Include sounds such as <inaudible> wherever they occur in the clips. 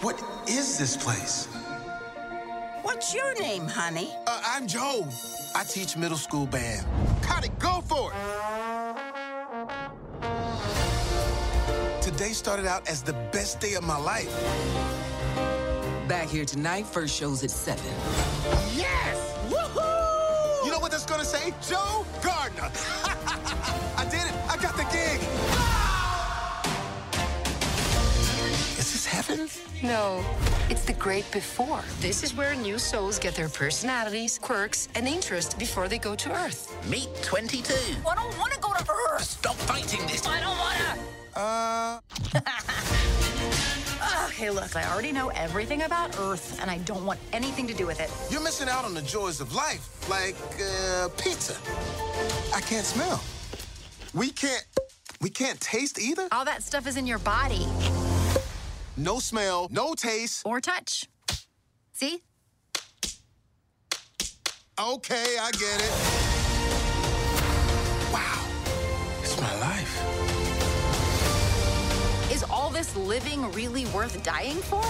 What is this place? What's your name, honey? Uh, I'm Joe. I teach middle school band. Got it, go for it! Today started out as the best day of my life. Back here tonight, first show's at 7. Yes! Woohoo! You know what that's gonna say? Joe Gardner. Is? No, it's the great before. This is where new souls get their personalities, quirks, and interests before they go to Earth. Meet 22. I don't want to go to Earth. Stop fighting this. I don't want to. Uh, <laughs> Okay, look, I already know everything about Earth, and I don't want anything to do with it. you're missing out on the joys of life, like uh, pizza. I can't smell. We can't. We can't taste either. All that stuff is in your body. No smell, no taste. Or touch. See? Okay, I get it. Wow, it's my life. Is all this living really worth dying for?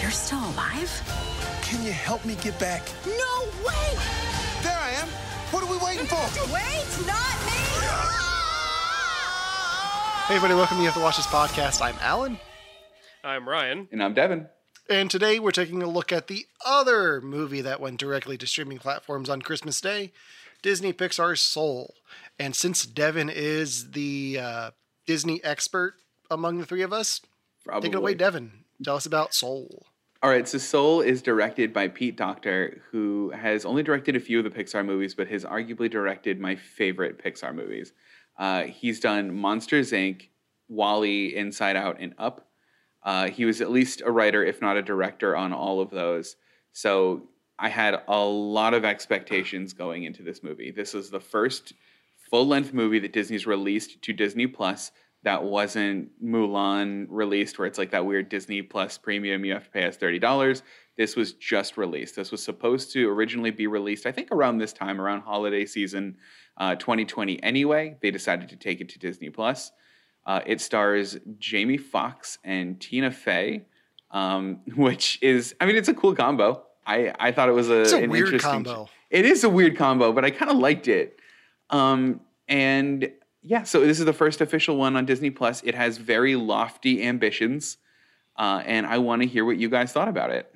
You're still alive? Can you help me get back? No way! There I am. What are we waiting <laughs> for? Wait, not me! Hey, everybody, welcome to You Have to Watch This podcast. I'm Alan, I'm Ryan. And I'm Devin. and today we're taking a look at the other movie that went directly to streaming platforms on Christmas Day Disney Pixar's Soul. And since Devin is the uh, Disney expert among the three of us, Probably. take it away, Devin. Tell us about Soul. All right, so Soul is directed by Pete Docter, who has only directed a few of the Pixar movies, but has arguably directed my favorite Pixar movies. Uh, he's done Monsters Inc., WALL-E, Inside Out, and Up. Uh, he was at least a writer, if not a director, on all of those. So I had a lot of expectations going into this movie. This was the first full length movie that Disney's released to Disney Plus that wasn't Mulan released, where it's like that weird Disney Plus premium, you have to pay us $30. This was just released. This was supposed to originally be released, I think, around this time, around holiday season uh, 2020 anyway. They decided to take it to Disney Plus. Uh, it stars Jamie Foxx and Tina Fey, um, <laughs> which is, I mean, it's a cool combo. I, I thought it was a, It's a an weird interesting combo. It is a weird combo, but I kind of liked it. Um, and yeah, so this is the first official one on Disney Plus. It has very lofty ambitions, uh, and I want to hear what you guys thought about it.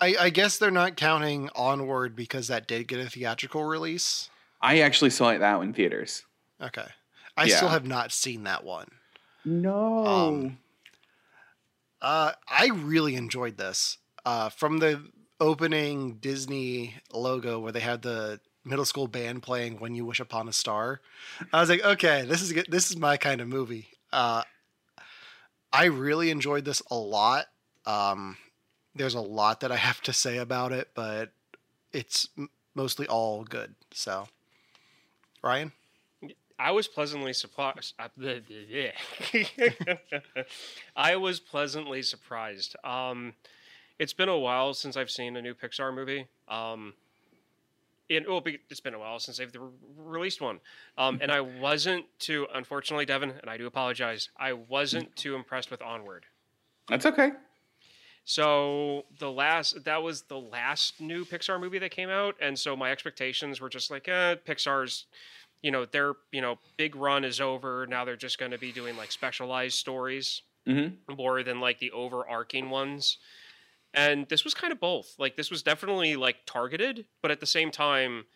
I, I guess they're not counting Onward because that did get a theatrical release. I actually saw it that one in theaters. Okay. I still have not seen that one. No. Um, Uh, I really enjoyed this. Uh, from the opening Disney logo where they had the middle school band playing "When You Wish Upon a Star," I was like, okay, this is. This is my kind of movie. Uh, I really enjoyed this a lot. Um, there's a lot that I <laughs> have to say about it, but it's mostly all good. So, Ryan, I was pleasantly surprised. <laughs> I was pleasantly surprised. Um, it's been a while since I've seen a new Pixar movie. Um, it, well, it's been a while since they've released one. Um, and I <laughs> wasn't too, unfortunately, Devin, and I do apologize, I wasn't too impressed with Onward. That's okay. So the last that was the last new Pixar movie that came out, and so my expectations were just like, eh, Pixar's, you know, their you know big run is over. Now they're just going to be doing like specialized stories Mm-hmm. more than like the overarching ones. And this was kind of both. Like this was definitely like targeted, but at the same time,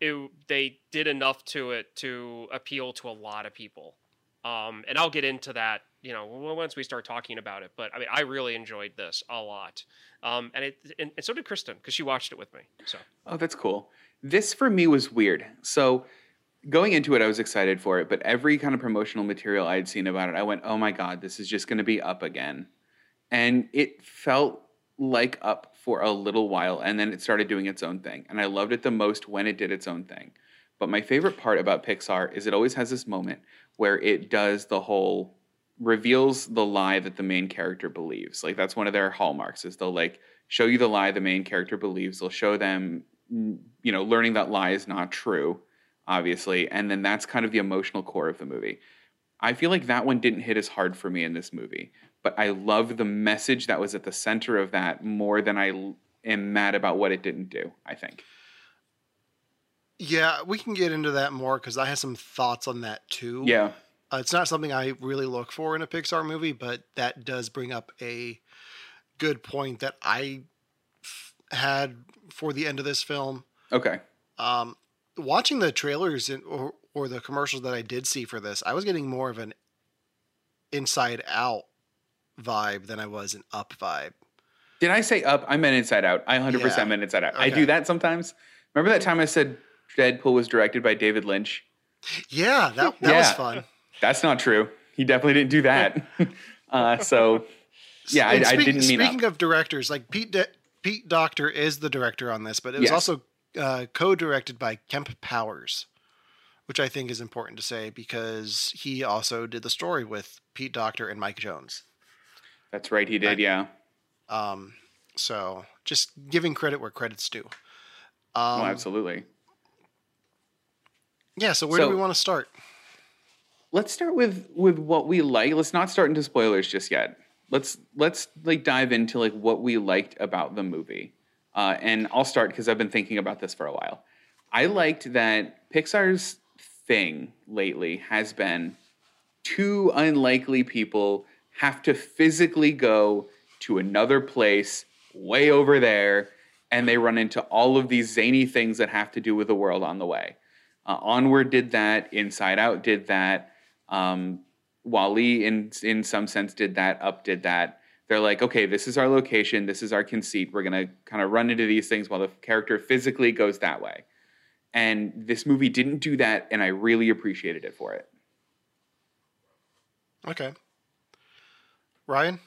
it they did enough to it to appeal to a lot of people. Um, and I'll get into that, you know, once we start talking about it. But I mean, I really enjoyed this a lot, um, and it and, and so did Kristen because she watched it with me. So Oh, that's cool. This for me was weird. So going into it, I was excited for it, but every kind of promotional material I'd seen about it, I went, oh my God, this is just going to be up again. And it felt like up for a little while, and then it started doing its own thing. And I loved it the most when it did its own thing. But my favorite part about Pixar is it always has this moment where it does the whole reveals the lie that the main character believes. Like that's one of their hallmarks is they'll like show you the lie the main character believes. They'll show them you know learning that lie is not true, obviously, and then that's kind of the emotional core of the movie. I feel like that one didn't hit as hard for me in this movie, but I love the message that was at the center of that more than I am mad about what it didn't do. I think. Yeah, we can get into that more because I have some thoughts on that too. Yeah. Uh, it's not something I really look for in a Pixar movie, but that does bring up a good point that I f- had for the end of this film. Okay. Um, watching the trailers and, or, or the commercials that I did see for this, I was getting more of an inside out vibe than I was an up vibe. Did I say up? I meant Inside Out. I 100% Yeah. meant Inside Out. I do that sometimes. Remember that time I said Deadpool was directed by David Lynch? Yeah, that, that was fun. That's not true. He definitely didn't do that. <laughs> <laughs> uh, so, yeah, I, And I didn't mean Speaking up. of directors, like Pete De- Pete Docter is the director on this, but it was Yes. also uh, co-directed by Kemp Powers, which I think is important to say because he also did the story with Pete Docter and Mike Jones. That's right, he did, yeah. Um, so just giving credit where credit's due. Um, oh, absolutely. Yeah. So where do we want to start? let's start with with what we like let's not start into spoilers just yet let's let's like dive into like what we liked about the movie uh, and i'll start because i've been thinking about this for a while i liked that pixar's thing lately has been two unlikely people have to physically go to another place way over there and they run into all of these zany things that have to do with the world on the way uh, onward did that inside out did that um, WALL-E, in in some sense, did that. Up did that. They're like, okay, this is our location. This is our conceit. We're gonna kind of run into these things while the character physically goes that way. And this movie didn't do that, and I really appreciated it for it. Okay. Ryan.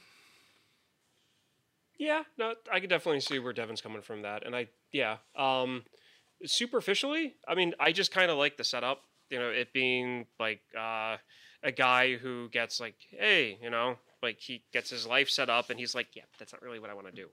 Yeah, no, I could definitely see where Devin's coming from that, and I yeah, um, superficially, I mean, I just kind of like the setup. You know, it being like uh, a guy who gets like, hey, you know, like he gets his life set up, and he's like, yeah, that's not really what I want to do.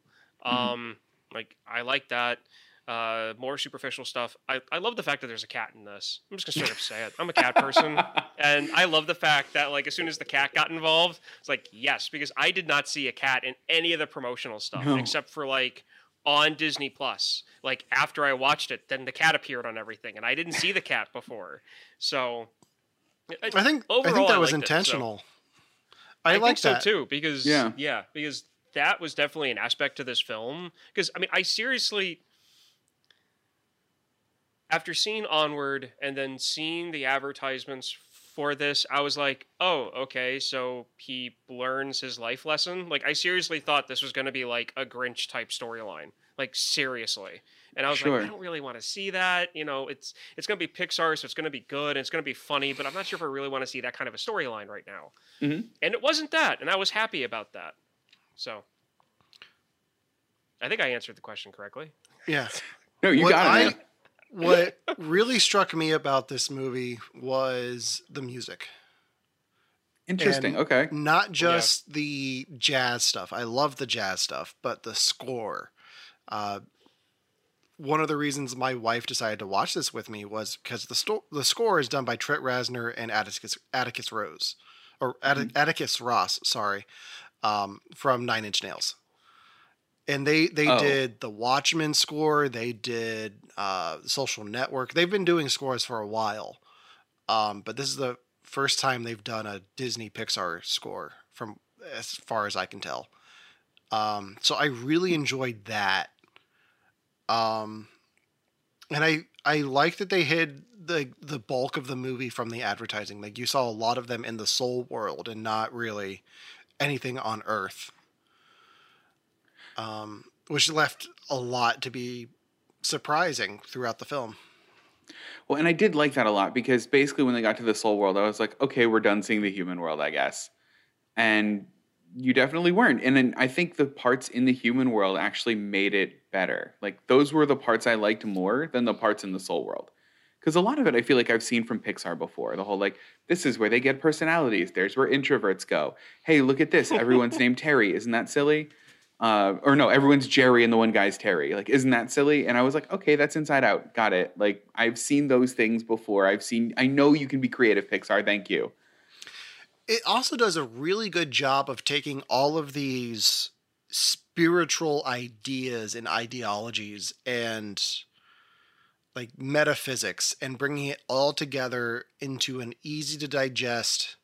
Um, like I like that. Uh, more superficial stuff. I, I love the fact that there's a cat in this. I'm just gonna straight up say it. I'm a cat person, <laughs> and I love the fact that like as soon as the cat got involved, it's like yes, because I did not see a cat in any of the promotional stuff No. except for like on Disney Plus. Like after I watched it, then the cat appeared on everything, and I didn't see the cat before. So I think overall, I think overall, that was liked it, so- intentional. I, I, like think so that too because Yeah. yeah, because that was definitely an aspect to this film. Because I mean, I seriously, after seeing Onward and then seeing the advertisements for this, I was like, oh, okay, so he learns his life lesson. Like, I seriously thought this was going to be like a Grinch type storyline. Like seriously. And I was Sure. like, I don't really want to see that. You know, it's it's going to be Pixar, so it's going to be good and it's going to be funny, but I'm not sure if I really want to see that kind of a storyline right now. Mhm. And it wasn't that, and I was happy about that. So, I think I answered the question correctly. Yeah. No, you what got it. man. What <laughs> really struck me about this movie was the music. Interesting. and Okay. Not just the jazz stuff. I love the jazz stuff, but the score. Uh, one of the reasons my wife decided to watch this with me was because the sto- the score is done by Trent Reznor and Atticus Atticus Rose, or Atti- Atticus Ross, sorry, um, from Nine Inch Nails. And they they Oh. did the Watchmen score. They did uh, Social Network. They've been doing scores for a while, um, but this is the first time they've done a Disney Pixar score, from as far as I can tell. Um, so I really enjoyed that. Um, and I I like that they hid the the bulk of the movie from the advertising. Like you saw a lot of them in the soul world and not really anything on Earth. Um, which left a lot to be surprising throughout the film. Well, and I did like that a lot because basically when they got to the soul world, I was like, okay, we're done seeing the human world, I guess. And you definitely weren't. And then I think the parts in the human world actually made it better. Like those were the parts I liked more than the parts in the soul world. Because a lot of it I feel like I've seen from Pixar before. The whole like, this is where they get personalities. There's where introverts go. Hey, look at this. Everyone's <laughs> named Terry. Isn't that silly? Uh, or no, everyone's Jerry and the one guy's Terry. Like, isn't that silly? And I was like, okay, that's Inside Out. Got it. Like, I've seen those things before. I've seen. I know you can be creative, Pixar. Thank you. it also does a really good job of taking all of these spiritual ideas and ideologies and like metaphysics and bringing it all together into an easy to digest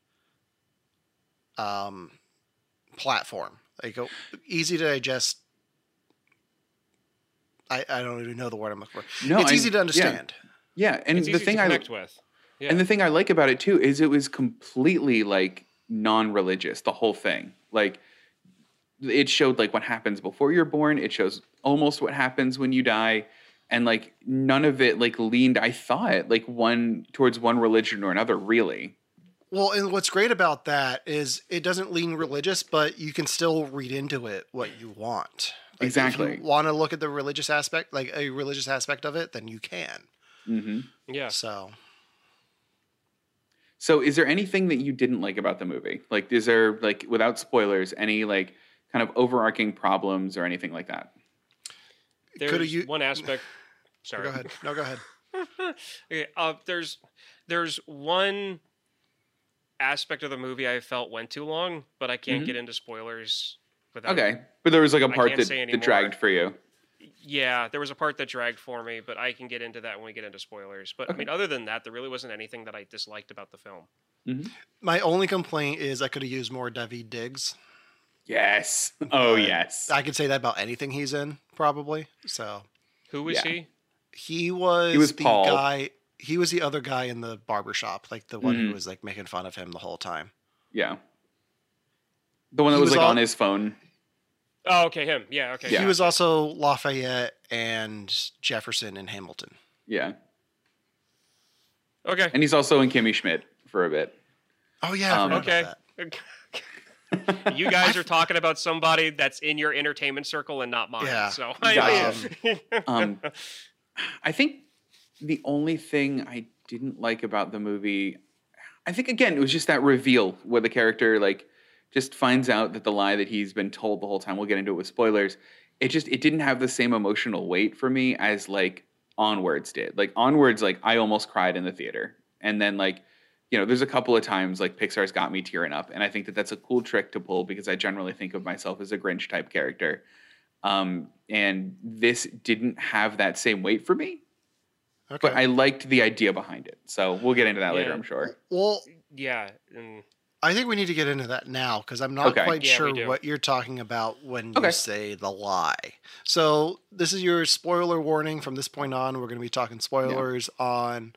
um platform like a easy to digest I, I don't even know the word I'm looking for. No, it's I- easy to understand. Yeah, and it's the easy thing to I connect with. Yeah. And the thing I like about it too is it was completely like non-religious, the whole thing. Like it showed like what happens before you're born, it shows almost what happens when you die, and like none of it like leaned, I thought, like one towards one religion or another, really. Well, and what's great about that is it doesn't lean religious, but you can still read into it what you want. Like, Exactly. If you want to look at the religious aspect, like a religious aspect of it, then you can. Mm-hmm. yeah. So, So is there anything that you didn't like about the movie? Like is there like without spoilers, any like kind of overarching problems or anything like that? There's Coulda you- one aspect. Sorry. go ahead. No, go ahead. <laughs> okay, uh, there's there's one aspect of the movie I felt went too long, but I can't Mhm. get into spoilers. Without, Okay. But there was like a part that, that dragged for you. Yeah, there was a part that dragged for me, but I can get into that when we get into spoilers. But I mean, other than that, there really wasn't anything that I disliked about the film. My only complaint is I could have used more Daveed Diggs. Yes. <laughs> Oh yes. I could say that about anything he's in, probably. So Who was Yeah. he? he was, He was the Paul. guy. He was the other guy in the barber shop, like the one Mhm. who was like making fun of him the whole time. Yeah. The one that was, was like all- on his phone. Oh, okay, him. Yeah, okay. Yeah. He was also Lafayette and Jefferson and Hamilton. Yeah. Okay. And he's also in Kimmy Schmidt for a bit. Oh yeah, Um, Okay. you guys <laughs> are talking about somebody that's in your entertainment circle and not mine. Yeah. So Gotcha. <laughs> Um, I think the only thing I didn't like about the movie, I think again, it was just that reveal where the character like just finds out that the lie that he's been told the whole time. We'll get into it with spoilers. It just it didn't have the same emotional weight for me as like Onwards did. Like Onwards, like I almost cried in the theater, and then like you know, there's a couple of times like Pixar's got me tearing up, and I think that that's a cool trick to pull because I generally think of myself as a Grinch type character. Um, and this didn't have that same weight for me, Okay. but I liked the idea behind it. So we'll get into that later, I'm sure. well, yeah. And I think we need to get into that now because I'm not Okay. quite Yeah, sure what you're talking about when Okay. you say the lie. So this is your spoiler warning. From this point on, we're going to be talking spoilers on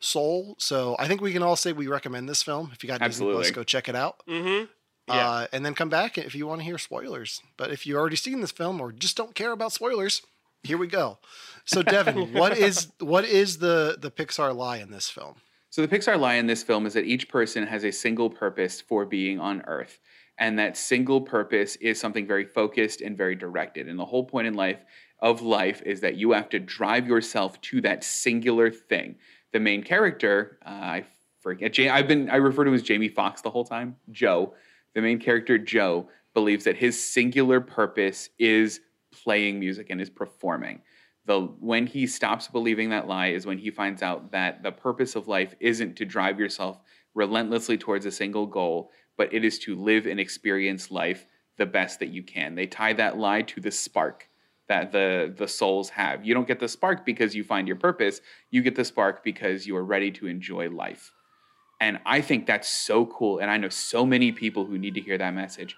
Soul. So I think we can all say we recommend this film. If you got Disney Plus, go check it out. mm-hmm. Yeah. Uh, and then come back if you want to hear spoilers. But if you've already seen this film or just don't care about spoilers, here we go. So Devin, <laughs> what is what is the the Pixar lie in this film? So the Pixar lie in this film is that each person has a single purpose for being on Earth. And that single purpose is something very focused and very directed. And the whole point in life of life is that you have to drive yourself to that singular thing. The main character, uh, I forget, Ja- I've been I refer to him as Jamie Foxx the whole time. Joe, the main character Joe, believes that his singular purpose is playing music and is performing. The when he stops believing that lie is when he finds out that the purpose of life isn't to drive yourself relentlessly towards a single goal but it is to live and experience life the best that you can. They tie that lie to the spark that the the souls have. You don't get the spark because you find your purpose. You get the spark because you are ready to enjoy life. And i think that's so cool and i know so many people who need to hear that message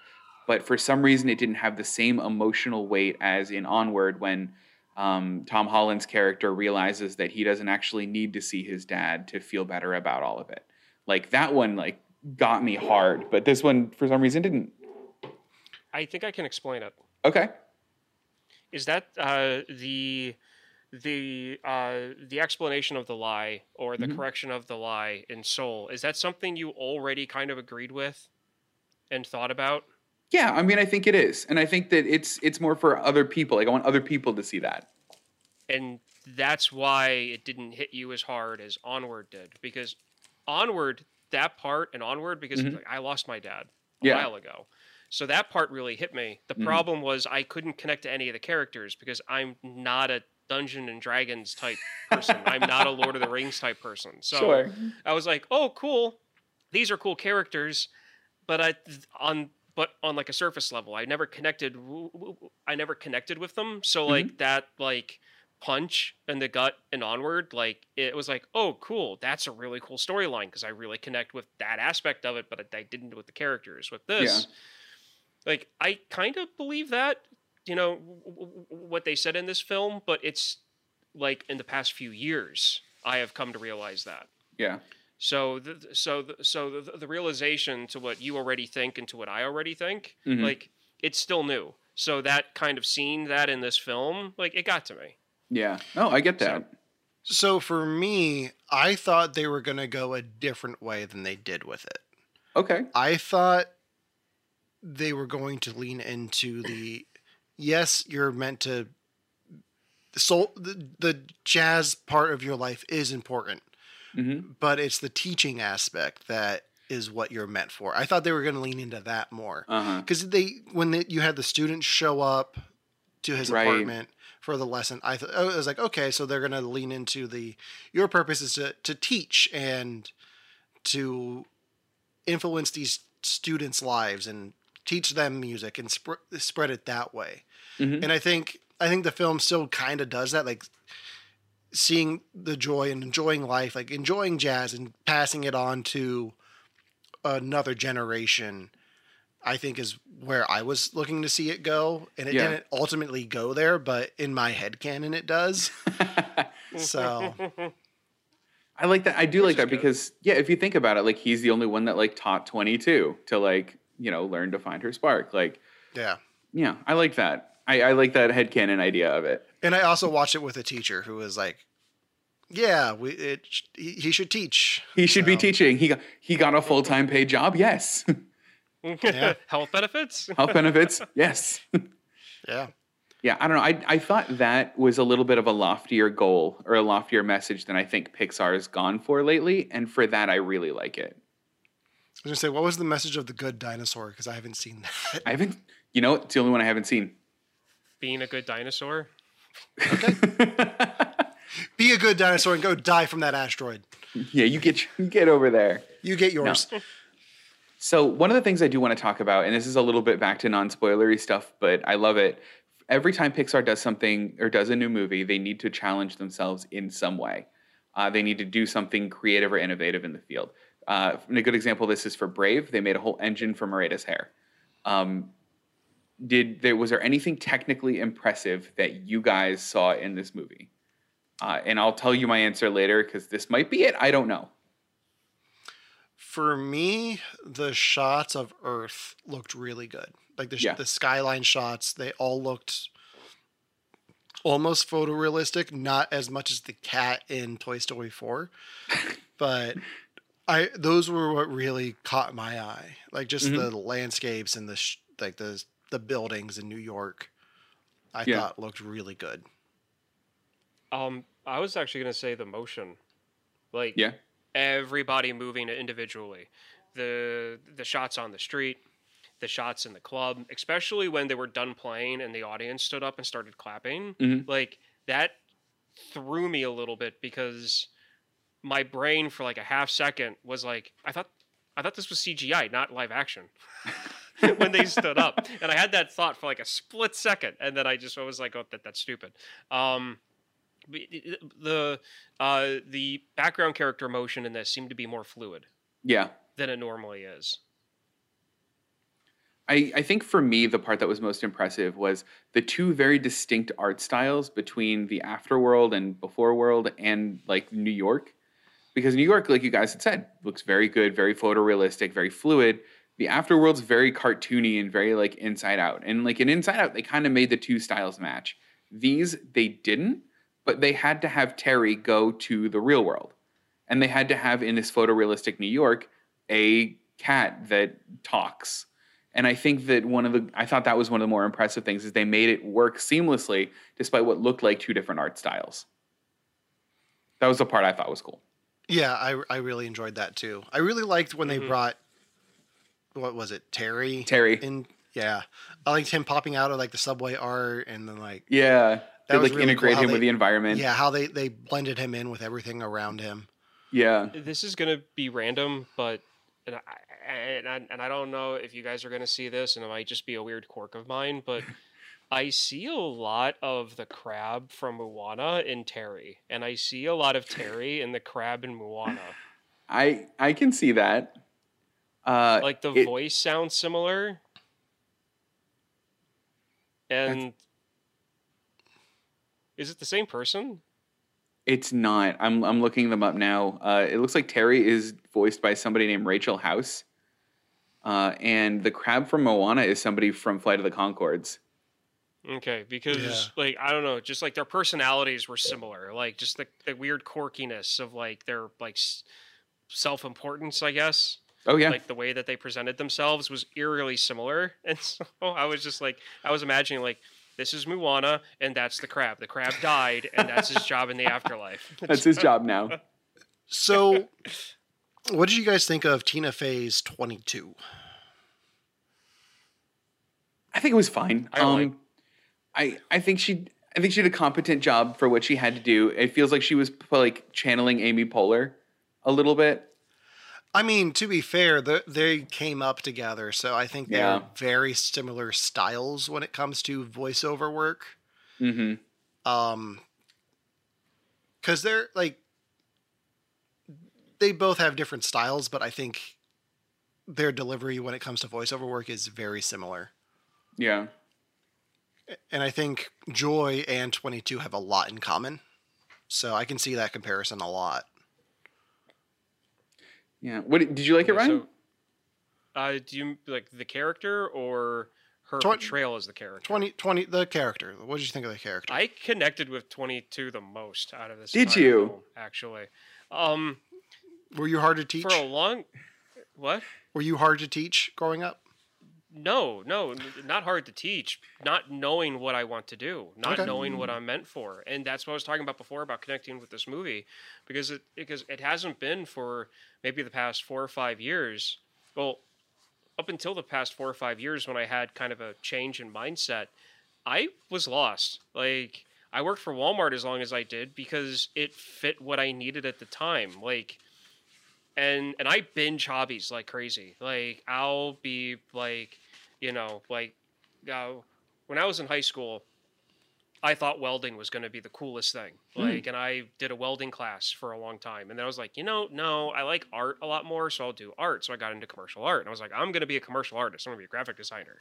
but for some reason it didn't have the same emotional weight as in onward when um, Tom Holland's character realizes that he doesn't actually need to see his dad to feel better about all of it. Like that one, like got me hard, but this one for some reason didn't. I think I can explain it. Okay. Is that uh, the the uh, the explanation of the lie or the Mhm. correction of the lie in Soul? Is that something you already kind of agreed with and thought about? Yeah, I mean, I think it is, and I think that it's it's more for other people. Like I want other people to see that. and that's why it didn't hit you as hard as onward did because onward that part and onward because Mhm. like, i lost my dad a Yeah. while ago so that part really hit me the Mhm. problem was i couldn't connect to any of the characters because i'm not a dungeon and dragons type person <laughs> i'm not a lord of the rings type person so i was like oh cool these are cool characters but I on but on like a surface level, I never connected. I never connected with them. So mm-hmm. like that like punch in the gut and onward, like it was like, oh, cool, that's a really cool storyline because I really connect with that aspect of it, but I, didn't with the characters. With this, like I kind of believe that you know w- w- w- what they said in this film, but it's like in the past few years I have come to realize that. Yeah. So, the, so, the, so the, the realization to what you already think and to what I already think, Mhm. like it's still new. So that kind of seeing that in this film, like it got to me. Yeah. Oh, I get that. So for me, I thought they were going to go a different way than they did with it. Okay. I thought they were going to lean into the yes, you're meant to the soul the, the jazz part of your life is important, Mhm. but it's the teaching aspect that is what you're meant for. I thought they were going to lean into that more Uh-huh. because they when they, you had the students show up to his Right. apartment for the lesson, I thought I was like, okay, so they're going to lean into the your purpose is to to teach and to influence these students' lives and teach them music and sp- spread it that way. Mhm. And I think I think the film still kind of does that, like seeing the joy and enjoying life, like enjoying jazz and passing it on to another generation. I think is where I was looking to see it go, and it Yeah. didn't ultimately go there, but in my head canon it does. <laughs> so I like that. I do like that good. because yeah, if you think about it, like he's the only one that like taught 22 to like, you know, learn to find her spark. Like, yeah. yeah, I like that. I, I like that head headcanon idea of it. And I also watched it with a teacher who was like, "Yeah, we it he, he should teach. He should be teaching. He got he got a full time paid job. Yes. <laughs> Yeah. Health benefits. Health benefits. Yes. <laughs> Yeah, Yeah, I don't know. I, I thought that was a little bit of a loftier goal or a loftier message than I think Pixar's gone for lately. And for that, I really like it. I was gonna say, what was the message of the good dinosaur? Because I haven't seen <laughs> that. I haven't, you know, it's the only one I haven't seen. Being a good dinosaur. <laughs> Be a good dinosaur and go die from that asteroid. Yeah, you get you get over there. You get yours. So one of the things I do want to talk about, and this is a little bit back to non-spoilery stuff, but I love it. Every time Pixar does something or does a new movie, they need to challenge themselves in some way. Uh, they need to do something creative or innovative in the field. Uh, and a good example of this is for Brave. They made a whole engine for Merida's hair. Um, did there was there anything technically impressive that you guys saw in this movie? Uh, and I'll tell you my answer later because this might be it. I don't know. For me, the shots of Earth looked really good. Like the Yeah. the skyline shots, they all looked almost photorealistic. Not as much as the cat in Toy Story Four, <laughs> but I those were what really caught my eye. Like just Mhm. the landscapes and the sh- like the the buildings in New York. I Yeah. thought looked really good. Um, I was actually gonna say the motion, like Yeah. everybody moving individually, the the shots on the street, the shots in the club, especially when they were done playing and the audience stood up and started clapping, Mhm. like that threw me a little bit because my brain for like a half second was like, I thought I thought this was CGI, not live action. <laughs> <laughs> when they stood up, and I had that thought for like a split second, and then I just was like, "Oh, that that's stupid." Um, but it- it- the uh, the background character motion in this seemed to be more fluid Yeah. than it normally is. I, I think for me, the part that was most impressive was the two very distinct art styles between the afterworld and before world and like New York. Because New York, like you guys had said, looks very good, very photorealistic, very fluid. The afterworld's very cartoony and very like inside out. And like in Inside Out, they kind of made the two styles match. These, they didn't, but they had to have Terry go to the real world. And they had to have in this photorealistic New York a cat that talks. And I think that one of the I thought that was one of the more impressive things is they made it work seamlessly despite what looked like two different art styles. That was the part I thought was cool. Yeah, I I really enjoyed that too. I really liked when they mm-hmm. brought what was it, Terry? Terry. In yeah. I liked him popping out of like the subway art and then like Yeah. They was like really integrate cool how him with the environment. yeah, how they they blended him in with everything around him. Yeah. This is gonna be random, but and I, and I, and I don't know if you guys are going to see this, and it might just be a weird quirk of mine, but <laughs> I see a lot of the crab from Moana in Terry, and I see a lot of Terry in the crab in Moana. I I can see that. Uh, Like the it- voice sounds similar, and is it the same person? It's not. I'm I'm looking them up now. Uh, it looks like Terry is voiced by somebody named Rachel House, uh, and the crab from Moana is somebody from Flight of the Conchords. Okay, because like I don't know, just like their personalities were similar, like just the, the weird quirkiness of like their like s- self-importance, I guess. Oh yeah, Like the way that they presented themselves was eerily similar, <laughs> and so I was just like, I was imagining like this is Moana, and that's the crab. The crab died, and that's his job in the afterlife. <laughs> that's his job now. So, what did you guys think of Tina Fey's 22? I think it was fine. I um, like- I I think she I think she did a competent job for what she had to do. It feels like she was like channeling Amy Poehler a little bit. I mean, to be fair, the, they came up together, so I think they're Yeah. very similar styles when it comes to voiceover work. hmm Um, because they're like they both have different styles, but I think their delivery when it comes to voiceover work is very similar. Yeah. And I think Joy and 22 have a lot in common. So I can see that comparison a lot. Yeah. What did you like it, Okay, Ryan? so, uh, do you like the character or her Twen- portrayal as the character? 20, 20 the character. What did you think of the character? I connected with 22 the most out of this. Did entire you? film, actually? Um, Were you hard to teach? for a long, what? Were you hard to teach growing up? No, no, not hard to teach. Not knowing what I want to do, not Okay. knowing what I'm meant for, and that's what I was talking about before about connecting with this movie, because it because it hasn't been for maybe the past four or five years. Well, up until the past four or five years when I had kind of a change in mindset, I was lost. Like I worked for Walmart as long as I did because it fit what I needed at the time. Like and and I binge hobbies like crazy. Like I'll be like, you know, like uh, when I was in high school, I thought welding was going to be the coolest thing. Like, and I did a welding class for a long time, and then I was like, you know, no, I like art a lot more, so I'll do art. So I got into commercial art, and I was like, I'm going to be a commercial artist. I'm going to be a graphic designer.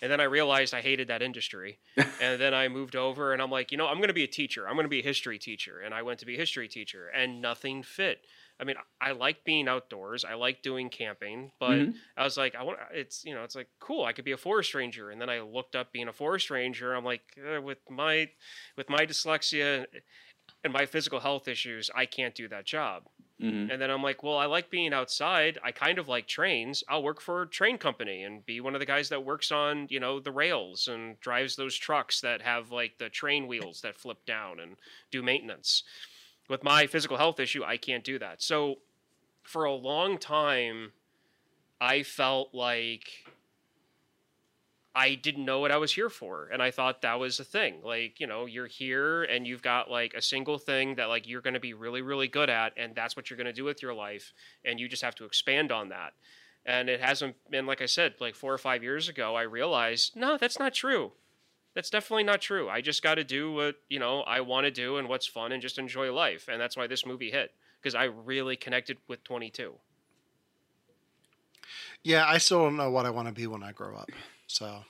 And then I realized I hated that industry. <laughs> and then I moved over and I'm like, you know, I'm going to be a teacher. I'm going to be a history teacher. And I went to be a history teacher and nothing fit. I mean, I like being outdoors. I like doing camping, but Mhm. I was like, I want it's, you know, it's like cool. I could be a forest ranger. And then I looked up being a forest ranger. I'm like, eh, with my, with my dyslexia and my physical health issues, I can't do that job. Mhm. And then I'm like, well, I like being outside. I kind of like trains. I'll work for a train company and be one of the guys that works on, you know, the rails and drives those trucks that have like the train wheels that flip down and do maintenance. With my physical health issue, I can't do that. So for a long time, I felt like I didn't know what I was here for. And I thought that was a thing. Like, you know, you're here and you've got like a single thing that like you're going to be really, really good at. And that's what you're going to do with your life. And you just have to expand on that. And it hasn't been, like I said, like four or five years ago, I realized, no, that's not true. That's definitely not true. I just got to do what, you know, I want to do and what's fun and just enjoy life. And that's why this movie hit because I really connected with 22. Yeah, I still don't know what I want to be when I grow up. So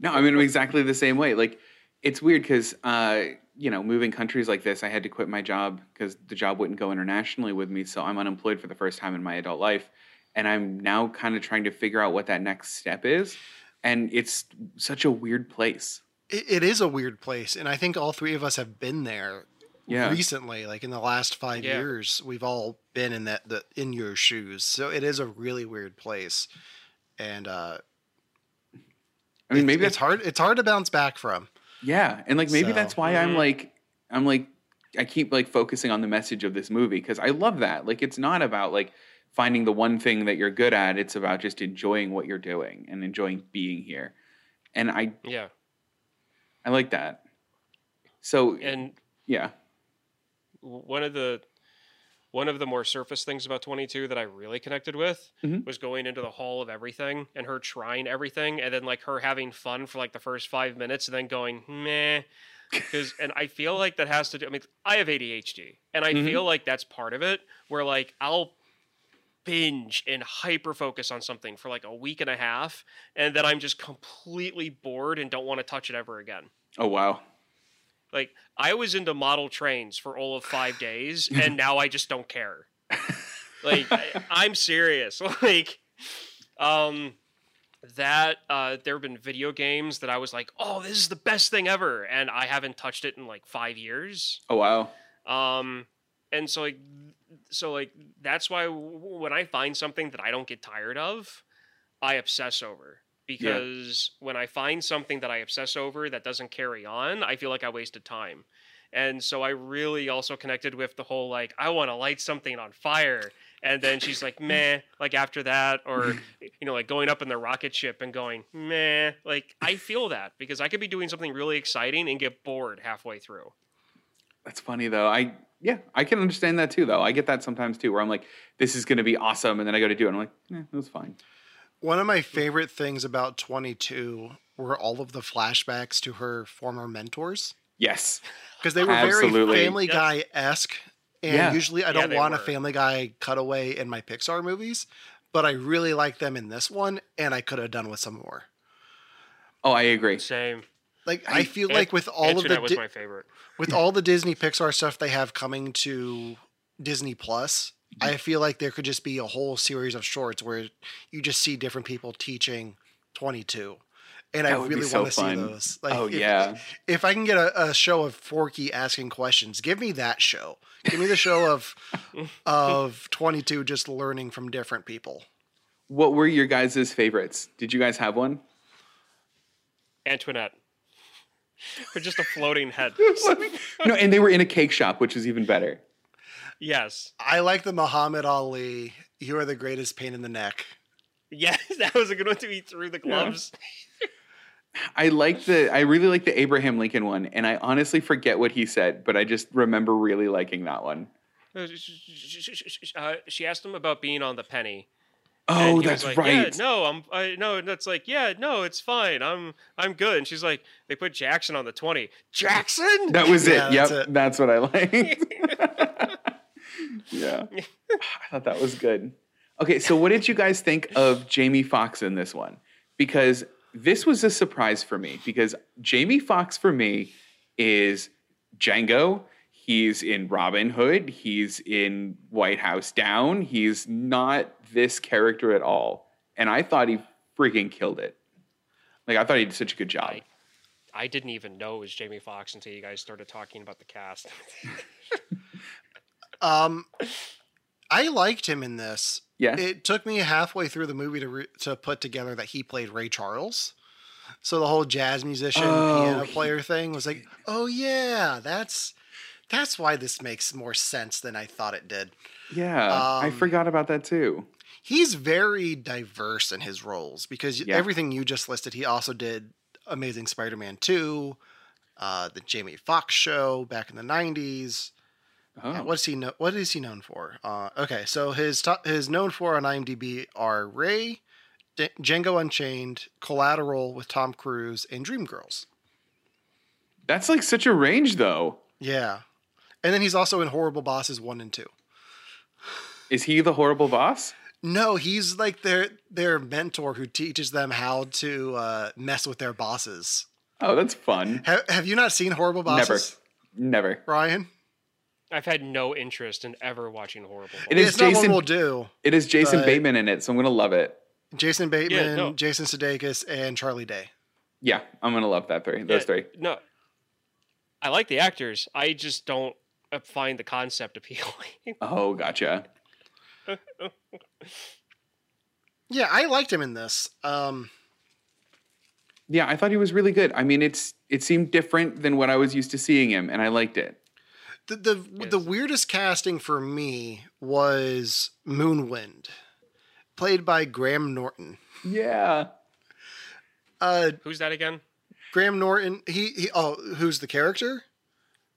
No, I mean I'm exactly the same way. Like it's weird because uh, you know, moving countries like this, I had to quit my job because the job wouldn't go internationally with me. So I'm unemployed for the first time in my adult life, and I'm now kind of trying to figure out what that next step is. And it's such a weird place. it, it is a weird place, and I think all three of us have been there Yeah. recently. Like in the last five Yeah. years, we've all been in that the in your shoes. So it is a really weird place, and uh, I mean, it's- maybe it's that's hard. It's hard to bounce back from. Yeah, and like maybe So- that's why I'm like I'm like I keep like focusing on the message of this movie because I love that. Like it's not about like finding the one thing that you're good at. It's about just enjoying what you're doing and enjoying being here. And I Yeah. I like that. So And yeah. one of the one of the more surface things about 22 that I really connected with Mhm. was going into the hall of everything and her trying everything and then like her having fun for like the first five minutes and then going meh. Because and I feel like that has to do. I mean, I have ADHD, and I Mhm. feel like that's part of it. Where like I'll binge and hyper focus on something for like a week and a half, and then I'm just completely bored and don't want to touch it ever again. Oh wow. Like I was into model trains for all of five days, <laughs> and now I just don't care. Like I, I'm serious. <laughs> Like, um, that uh, there have been video games that I was like, oh, this is the best thing ever, and I haven't touched it in like five years. Oh wow. Um, and so like, so like that's why when I find something that I don't get tired of, I obsess over. Because when I find something that I obsess over that doesn't carry on, I feel like I wasted time. And so I really also connected with the whole like I want to light something on fire, and then she's like <laughs> meh, like after that, or <laughs> you know like going up in the rocket ship and going meh. Like I feel that because I could be doing something really exciting and get bored halfway through. That's funny though. I yeah, I can understand that too though. I get that sometimes too, where I'm like, this is gonna be awesome, and then I go to do it, and I'm like, eh, it was fine. One of my favorite things about 22 were all of the flashbacks to her former mentors Yes. because they were Absolutely. very Family Yep. Guy esque. And Yeah. usually I don't they want a. Family Guy cutaway in my Pixar movies, but I really like them in this one, and I could have done with some more. Oh, I agree. Same. Like I feel Ant- like with all of Antoinette the was Di- my favorite. With all the Disney Pixar stuff they have coming to Disney Plus. I feel like there could just be a whole series of shorts where you just see different people teaching 22. And That I really so want to see those. Like, Oh, if, yeah. If I can get a, a show of Forky asking questions, give me that show. Give me the show of <laughs> of 22 just learning from different people. What were your guys' favorites? Did you guys have one? Antoinette. <laughs> Or just a floating head. <laughs> no, and they were in a cake shop, which is even better. yes. I like the Muhammad Ali. You are the greatest pain in the neck. Yes, <laughs> that was a good one to eat through the gloves. I like the I really like the Abraham Lincoln one, and I honestly forget what he said, but I just remember really liking that one. Uh, uh, she asked him about being on the penny. Oh, and he was that's like, right. Yeah, no, I'm. I no. That's like, yeah, no, it's fine. I'm. I'm good. And she's like, they put Jackson on the twenty. Jackson. That was Yeah, it. Yep, that's that's, what I liked. <laughs> yeah, <laughs> I thought that was good. Okay, so what did you guys think of Jamie Foxx in this one? Because this was a surprise for me. Because Jamie Foxx for me is Django. He's in Robin Hood. He's in White House Down. He's not this character at all, and I thought he freaking killed it. Like I thought he did such a good job. I- I didn't even know it was Jamie Foxx until you guys started talking about the cast. <laughs> Um, I liked him in this. Yeah. It took me halfway through the movie to re- to put together that he played Ray Charles. So the whole jazz musician Oh, piano he- player thing was like, oh yeah, that's that's why this makes more sense than I thought it did. Yeah, I Um, forgot about that too. He's very diverse in his roles because Yeah. everything you just listed, he also did Amazing Spider-Man 2, uh, the Jamie Foxx show back in the 90s. Oh. Yeah, what's he know? What is he known for? Uh, okay, so his top, his known for on IMDb are Ray, D- Django Unchained, Collateral with Tom Cruise, and Dreamgirls. That's like such a range, though. Yeah, and then he's also in Horrible Bosses one and two. Is he the horrible boss? No, he's like their their mentor who teaches them how to uh, mess with their bosses. Oh, that's fun. Ha- have you not seen Horrible Bosses? Never, never. Ryan. I've had no interest in ever watching horrible. Bosses. is it's not Jason- what we'll do. It is Jason Bateman in it, so I'm gonna love it. Jason Bateman, no. Jason Sudeikis, and Charlie Day. Yeah, I'm gonna love that three. Those Yeah, three. No, I like the actors. I just don't uh, find the concept appealing. Oh, gotcha. Yeah, I liked him in this. Um, Yeah, I thought he was really good. I mean, it's it seemed different than what I was used to seeing him, and I liked it. the the the weirdest casting for me was Moonwind, played by Graham Norton. Yeah. Uh, Who's that again? Graham Norton. He, he oh, who's the character?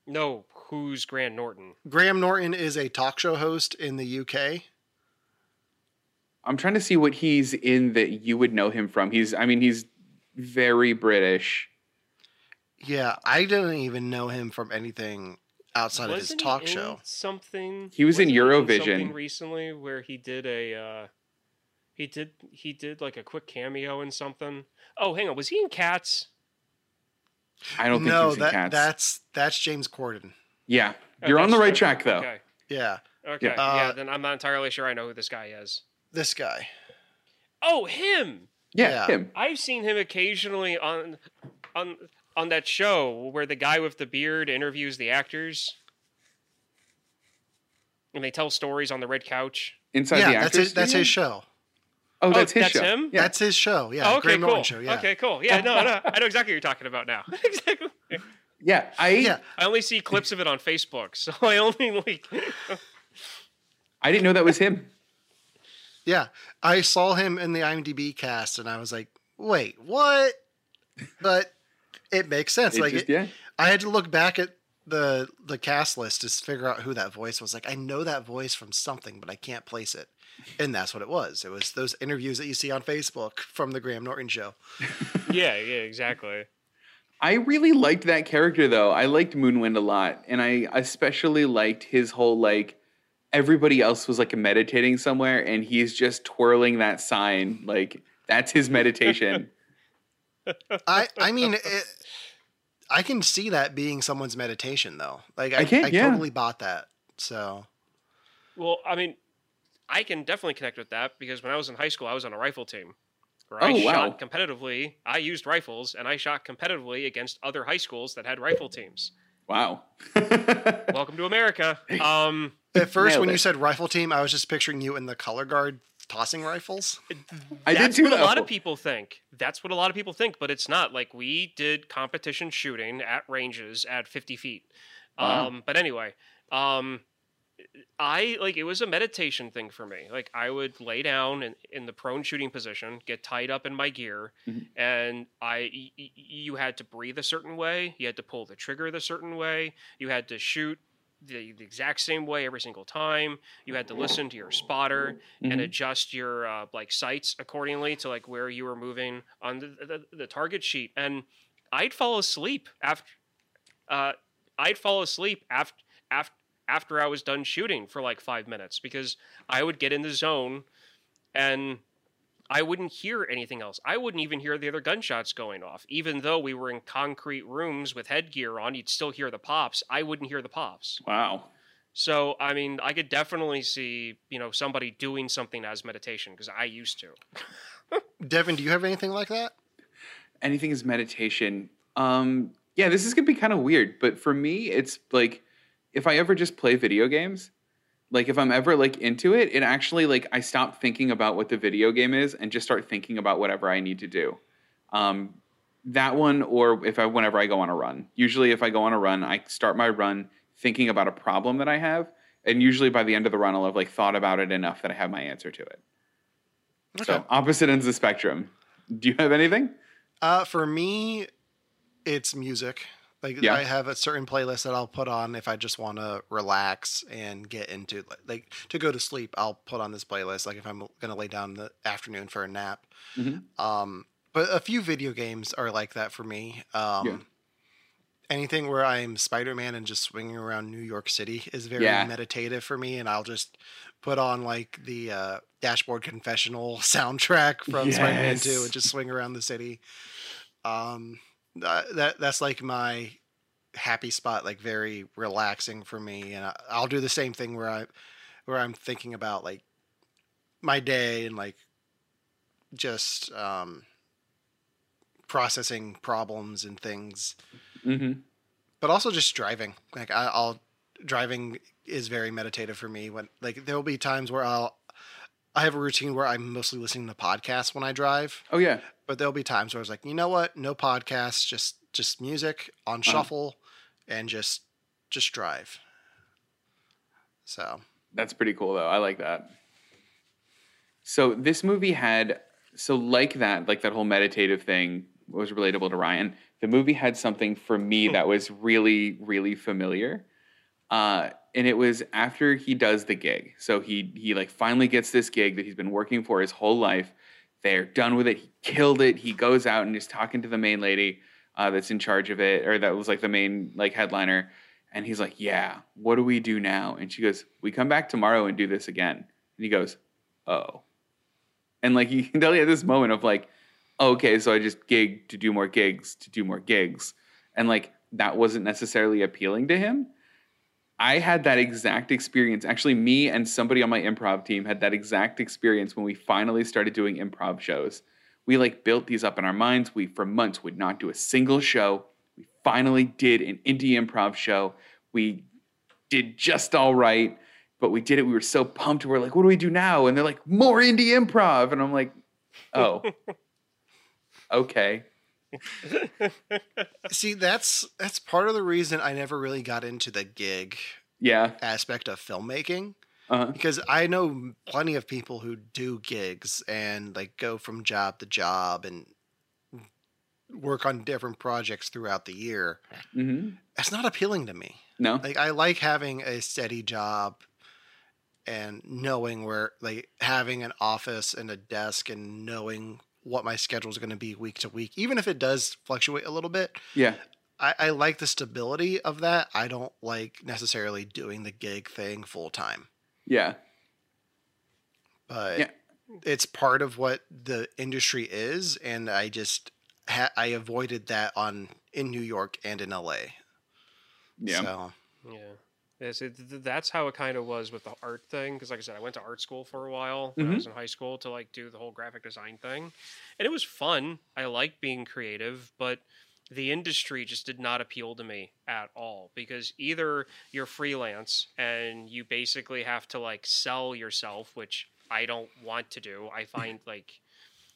No, who's Graham Norton? Graham Norton is a talk show host in the UK. I'm trying to see what he's in that you would know him from. He's, I mean, he's very British. Yeah, I don't even know him from anything outside of his Wasn't he talk in show. Something. He was in Eurovision. something recently where he did a. Uh, he did he did like a quick cameo in something. Oh, hang on, was he in Cats? I don't think he no, was in that Cats. that's that's James Corden. yeah, Oh, you're on the that's- right track though. Okay. Yeah, Okay. Yeah. Yeah. Uh, Then I'm not entirely sure I know who this guy is. This guy. Oh, him. Yeah, Yeah. him. I've seen him occasionally on on on that show where the guy with the beard interviews the actors. And they tell stories on the red couch. Inside yeah, the that's actors. his, that's his show. Oh, that's oh, his that's show. him? Yeah. That's his show. Yeah, oh, okay, Graham cool. Norton show. Yeah. Okay, cool. Yeah, no, no, I know exactly what you're talking about now. <laughs> exactly. yeah, I Yeah, I only see clips of it on Facebook, <laughs> so I only like. I didn't know that was him. Yeah. I saw him in the IMDb cast, and I was like, "Wait, what?" But it makes sense. It like, just- it- yeah. I had to look back at the the cast list to figure out who that voice was. Like, I know that voice from something, but I can't place it. And that's what it was. It was those interviews that you see on Facebook from the Graham Norton show. <laughs> yeah, yeah, exactly. I really liked that character though. I liked Moonwind a lot, and I especially liked his whole like everybody else was like meditating somewhere, and he's just twirling that sign like that's his meditation. <laughs> I I mean, it, I can see that being someone's meditation though. Like I, I can, I yeah. totally bought that. So Well, I mean, I can definitely connect with that because when I was in high school, I was on a rifle team. Where I Oh, wow. shot competitively. I used rifles and I shot competitively against other high schools that had rifle teams. Wow. <laughs> Welcome to America. Um, at first, Nailed when you said rifle team, I was just picturing you in the color guard tossing rifles. I did that's too. what a lot though. of people think. That's what a lot of people think, but it's not. Like we did competition shooting at ranges at 50 feet. Wow. Um, but anyway, um, I like it was a meditation thing for me. Like I would lay down in, in the prone shooting position, get tied up in my gear, Mhm. and I y- y- you had to breathe a certain way. You had to pull the trigger the certain way. You had to shoot the, the exact same way every single time. You had to listen to your spotter and Mhm. adjust your uh, like sights accordingly to like where you were moving on the, the, the target sheet. And I'd fall asleep after. Uh, I'd fall asleep after after after I was done shooting for like five minutes because I would get in the zone and I wouldn't hear anything else. I wouldn't even hear the other gunshots going off. Even though we were in concrete rooms with headgear on, you'd still hear the pops. I wouldn't hear the pops. Wow. So, I mean, I could definitely see, you know, somebody doing something as meditation because I used to. <laughs> Devin, do you have anything like that? anything is meditation. Um, yeah, this is gonna be kind of weird, but for me, it's like if I ever just play video games, like if I'm ever like into it, it actually like I stop thinking about what the video game is and just start thinking about whatever I need to do. Um, that one, or if I whenever I go on a run. Usually, if I go on a run, I start my run thinking about a problem that I have, and usually by the end of the run, I'll have like thought about it enough that I have my answer to it. Okay. So opposite ends of the spectrum. Do you have anything? Uh, for me, it's music. Like Yeah. I have a certain playlist that I'll put on if I just want to relax and get into like to go to sleep. I'll put on this playlist. Like if I'm gonna lay down in the afternoon for a nap. Mhm. Um, but a few video games are like that for me. Um, Yeah. Anything where I'm Spider Man and just swinging around New York City is very Yeah. meditative for me, and I'll just put on like the uh, Dashboard Confessional <laughs> soundtrack from Spider Man Two and just swing around the city. Um, that, that that's like my happy spot, like very relaxing for me, and I, I'll do the same thing where I where I'm thinking about like my day and like just um, processing problems and things, Mm-hmm. but also just driving. Like I, I'll driving is very meditative for me. When like there will be times where I'll I have a routine where I'm mostly listening to podcasts when I drive, Oh yeah. but there'll be times where I was like, you know what, no podcasts, just just music on Uh-huh. shuffle, and just just drive. So That's pretty cool though. I like that. So this movie had so like that, like that whole meditative thing was relatable to Ryan. The movie had something for me that was really, really familiar. Uh, and it was after he does the gig. So he he like finally gets this gig that he's been working for his whole life. They're done with it. He killed it. He goes out and is talking to the main lady uh, that's in charge of it, or that was like the main like headliner. And he's like, "Yeah, what do we do now?" And she goes, "We come back tomorrow and do this again." And he goes, "Oh." And like you can tell you at this moment of like, okay, so I just gig to do more gigs to do more gigs, and like that wasn't necessarily appealing to him. I had that exact experience. Actually, me and somebody on my improv team had that exact experience when we finally started doing improv shows. We like built these up in our minds. We for months would not do a single show. We finally did an indie improv show. We did just all right, but we did it. We were so pumped. We are like, what do we do now? And they're like, more indie improv. And I'm like, oh, <laughs> okay. <laughs> See, that's that's part of the reason I never really got into the gig Yeah. aspect of filmmaking Uh-huh. because I know plenty of people who do gigs and like go from job to job and work on different projects throughout the year. hmm That's not appealing to me. No. Like I like having a steady job and knowing where like having an office and a desk and knowing what my schedule is going to be week to week, even if it does fluctuate a little bit. Yeah. I, I like the stability of that. I don't like necessarily doing the gig thing full time, Yeah. but Yeah. it's part of what the industry is, and I just ha- I avoided that on in New York and in LA. Yeah. So Yeah. Yeah, so th- th- that's how it kind of was with the art thing. Because, like I said, I went to art school for a while when I Mhm. was in high school to like do the whole graphic design thing, and it was fun. I like being creative, but the industry just did not appeal to me at all. Because either you're freelance and you basically have to like sell yourself, which I don't want to do. I find <laughs> like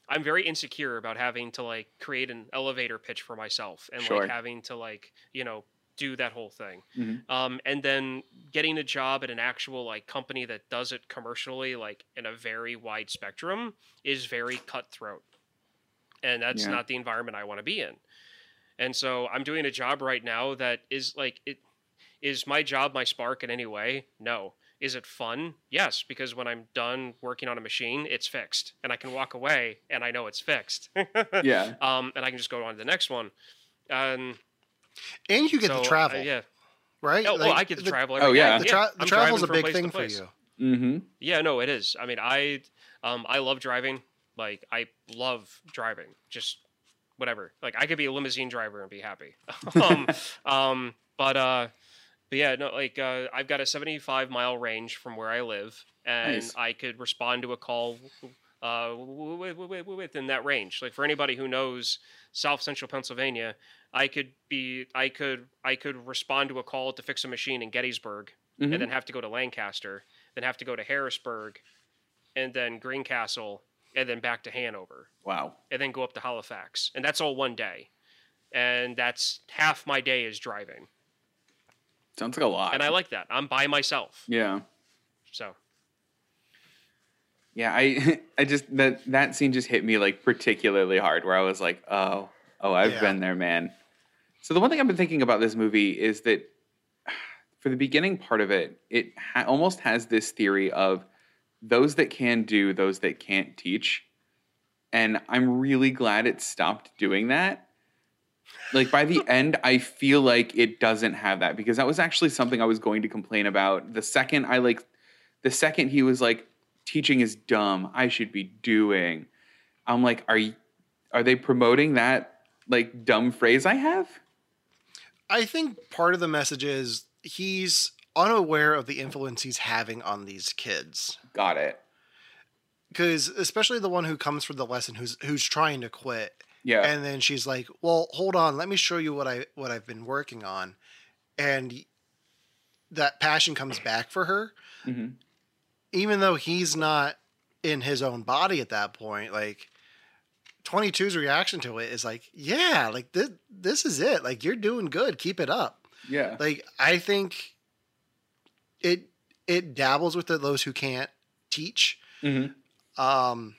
I'm very insecure about having to like create an elevator pitch for myself and Sure. like having to like you know do that whole thing. Mhm. um, and then getting a job at an actual like company that does it commercially like in a very wide spectrum is very cutthroat. And that's Yeah. not the environment i want to be in. And so i'm doing a job right now that is like it is my job my spark in any way? No. Is it fun? Yes because when i'm done working on a machine it's fixed. And i can walk away and i know it's fixed. <laughs> Yeah. um, and i can just go on to the next one. And and you get so, to uh, travel, yeah right? oh, well i get to the, travel Oh, yeah. day. The, tra- the I'm travel's a from big thing for you. Mm-hmm. Yeah, no, it is. I mean, I um I love driving. Like I love driving. Just whatever. Like I could be a limousine driver and be happy. <laughs> um, <laughs> um but uh but yeah, no, like uh, I've got a 75 mile range from where I live, and Nice. I could respond to a call uh, within that range. Like for anybody who knows South Central Pennsylvania, I could be, I could, I could respond to a call to fix a machine in Gettysburg, Mhm. and then have to go to Lancaster, then have to go to Harrisburg, and then Greencastle, and then back to Hanover Wow. and then go up to Halifax, and that's all one day, and that's half my day is driving, Sounds like a lot. and I like that. I'm by myself, Yeah. so Yeah, I <laughs> I just that that scene just hit me like particularly hard where I was like, "Oh, oh, I've Yeah. been there, man." So the one thing I've been thinking about this movie is that <sighs> for the beginning part of it, it ha- almost has this theory of those that can do, those that can't teach. And I'm really glad it stopped doing that. Like by the <laughs> end, I feel like it doesn't have that because that was actually something I was going to complain about. The second I like, the second he was like, teaching is dumb, I should be doing. I'm like, are you, are they promoting that like dumb phrase I have? I think part of the message is he's unaware of the influence he's having on these kids. Got it. Because especially the one who comes for the lesson who's who's trying to quit. Yeah. And then she's like, "Well, hold on, let me show you what I what I've been working on." And that passion comes back for her. Mhm. Even though he's not in his own body at that point, like 22's reaction to it is like, "Yeah, like this this is it. Like you're doing good. Keep it up." yeah. like i think it it dabbles with the, those who can't teach Mhm. um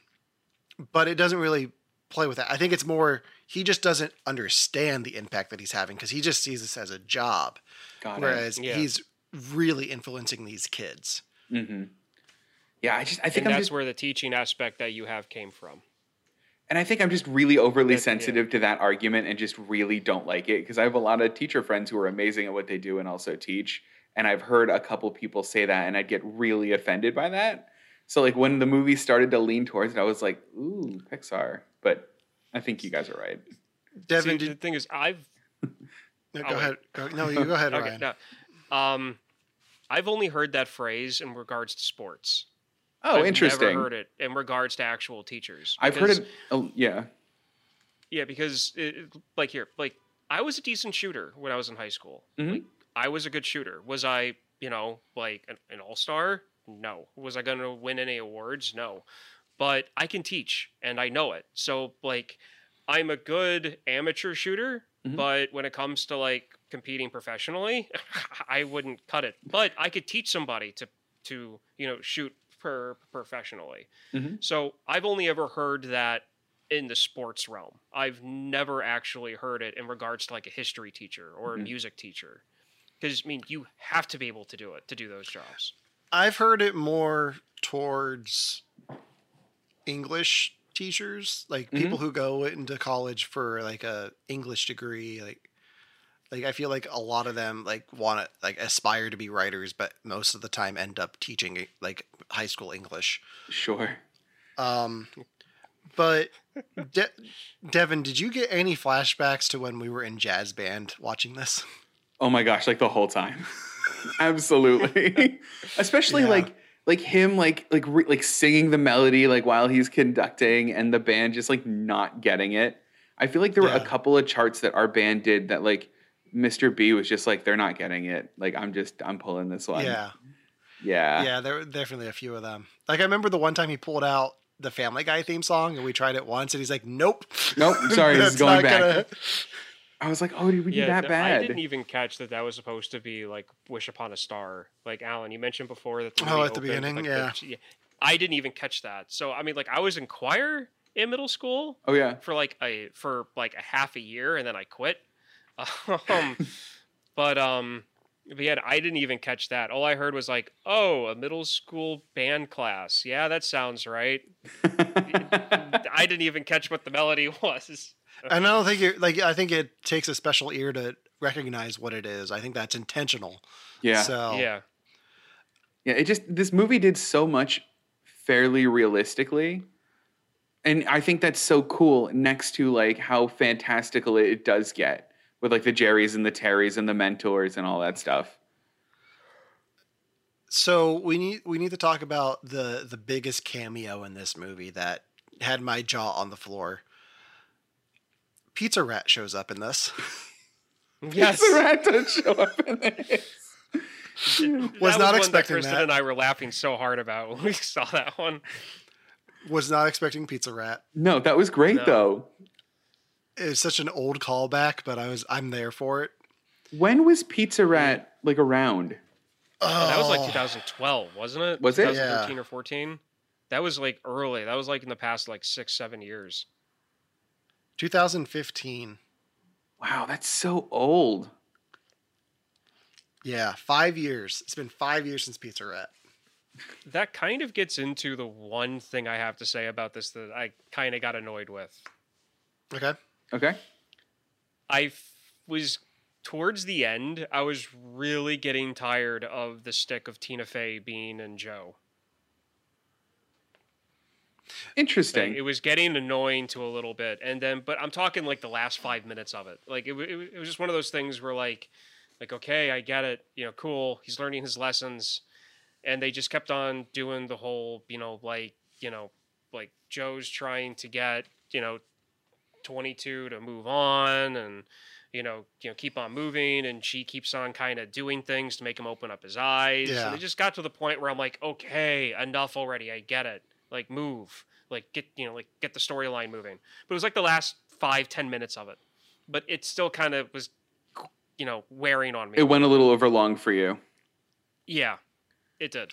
but it doesn't really play with that i think it's more he just doesn't understand the impact that he's having because he just sees this as a job Got it. whereas Yeah. he's really influencing these kids. hmm Yeah, I just I think and I'm that's just where the teaching aspect that you have came from. And I think I'm just really overly That- yeah. sensitive to that argument and just really don't like it because I have a lot of teacher friends who are amazing at what they do and also teach. And I've heard a couple people say that and I'd get really offended by that. So like when the movie started to lean towards it, I was like, ooh, Pixar. But I think you guys are right. Devin, See, the thing is, I've <laughs> no, oh, go wait. ahead. Go, no, you go ahead, <laughs> okay, Ryan. no. Um, I've only heard that phrase in regards to sports. Oh, interesting. I've interesting. Never heard it in regards to actual teachers. I've heard it. Oh, yeah. Yeah, because it, like here, like I was a decent shooter when I was in high school. Mhm. Like I was a good shooter. Was I, you know, like an, an all star? No. Was I going to win any awards? No. But I can teach, and I know it. So like, I'm a good amateur shooter. Mhm. But when it comes to like competing professionally, <laughs> I wouldn't cut it. But I could teach somebody to to you know shoot per professionally. Mhm. So I've only ever heard that in the sports realm. I've never actually heard it in regards to like a history teacher or a Mhm. music teacher. Because I mean, you have to be able to do it to do those jobs. I've heard it more towards English teachers, like people who go into college for like a English degree, like like I feel like a lot of them like want to like aspire to be writers, but most of the time end up teaching like high school English. Sure. Um, but De- Devin, did you get any flashbacks to when we were in jazz band watching this? Oh my gosh, like the whole time. <laughs> Absolutely. <laughs> Especially Yeah. like like him like like re- like singing the melody like while he's conducting and the band just like not getting it. I feel like there were a couple of charts that our band did that like Mr. B was just like they're not getting it. Like I'm just I'm pulling this one. Yeah. Yeah. Yeah, there were definitely a few of them. Like I remember the one time he pulled out the Family Guy theme song, and we tried it once, and he's like, "Nope, Nope, sorry, <laughs> this is That's going back. gonna- I was like, "Oh, did we do that no, bad?" I didn't even catch that that was supposed to be like "Wish Upon a Star." Like Alan, you mentioned before that. The Oh, at the opened with, beginning, like, the- I didn't even catch that. So I mean, like I was in choir in middle school oh yeah. for like a for like a half a year, and then I quit. <laughs> Um, but um, but yeah, I didn't even catch that. All I heard was like, "Oh, a middle school band class. Yeah, that sounds right." <laughs> I didn't even catch what the melody <laughs> was. And I don't think it like I think it takes a special ear to recognize what it is. I think that's intentional. yeah. So Yeah. Yeah, it just this movie did so much fairly realistically. And I think that's so cool next to like how fantastical it does get with like the Jerrys and the Terrys and the mentors and all that stuff. so we need we need to talk about the the biggest cameo in this movie that had my jaw on the floor. Pizza Rat shows up in this. <laughs> Yes. The rat does show up in this. That Was not one expecting Kristen that. and I were laughing so hard about when we <laughs> saw that one. Was not expecting Pizza Rat. No, that was great No. though. It's such an old callback, but I was I'm there for it. When was Pizza Rat like around? Oh, that was like Oh. 2012, wasn't it? Was it? 2013 or 14? That was like early. That was like in the past like six, seven years. 2015. Wow, that's so old. Yeah, five years. It's been five years since Pizza Rat. That kind of gets into the one thing I have to say about this that I kind of got annoyed with. Okay. Okay. I f- was towards the end. I was really getting tired of the stick of Tina Fey, Bean, and Joe. Like, Interesting. it was getting annoying to a little bit, and then, but I'm talking like the last five minutes of it. Like it, it, it was just one of those things where like, like okay, I get it, you know, cool. He's learning his lessons, and they just kept on doing the whole, you know, like you know, like Joe's trying to get you know, 22 to move on, and you know, you know, keep on moving, and she keeps on kind of doing things to make him open up his eyes. Yeah. And it just got to the point where I'm like, okay, enough already. I get it. Like move, like get you know, like get the storyline moving. But it was like the last five ten minutes of it, but it still kind of was, you know, wearing on me. it went a little over long for you. yeah, it did.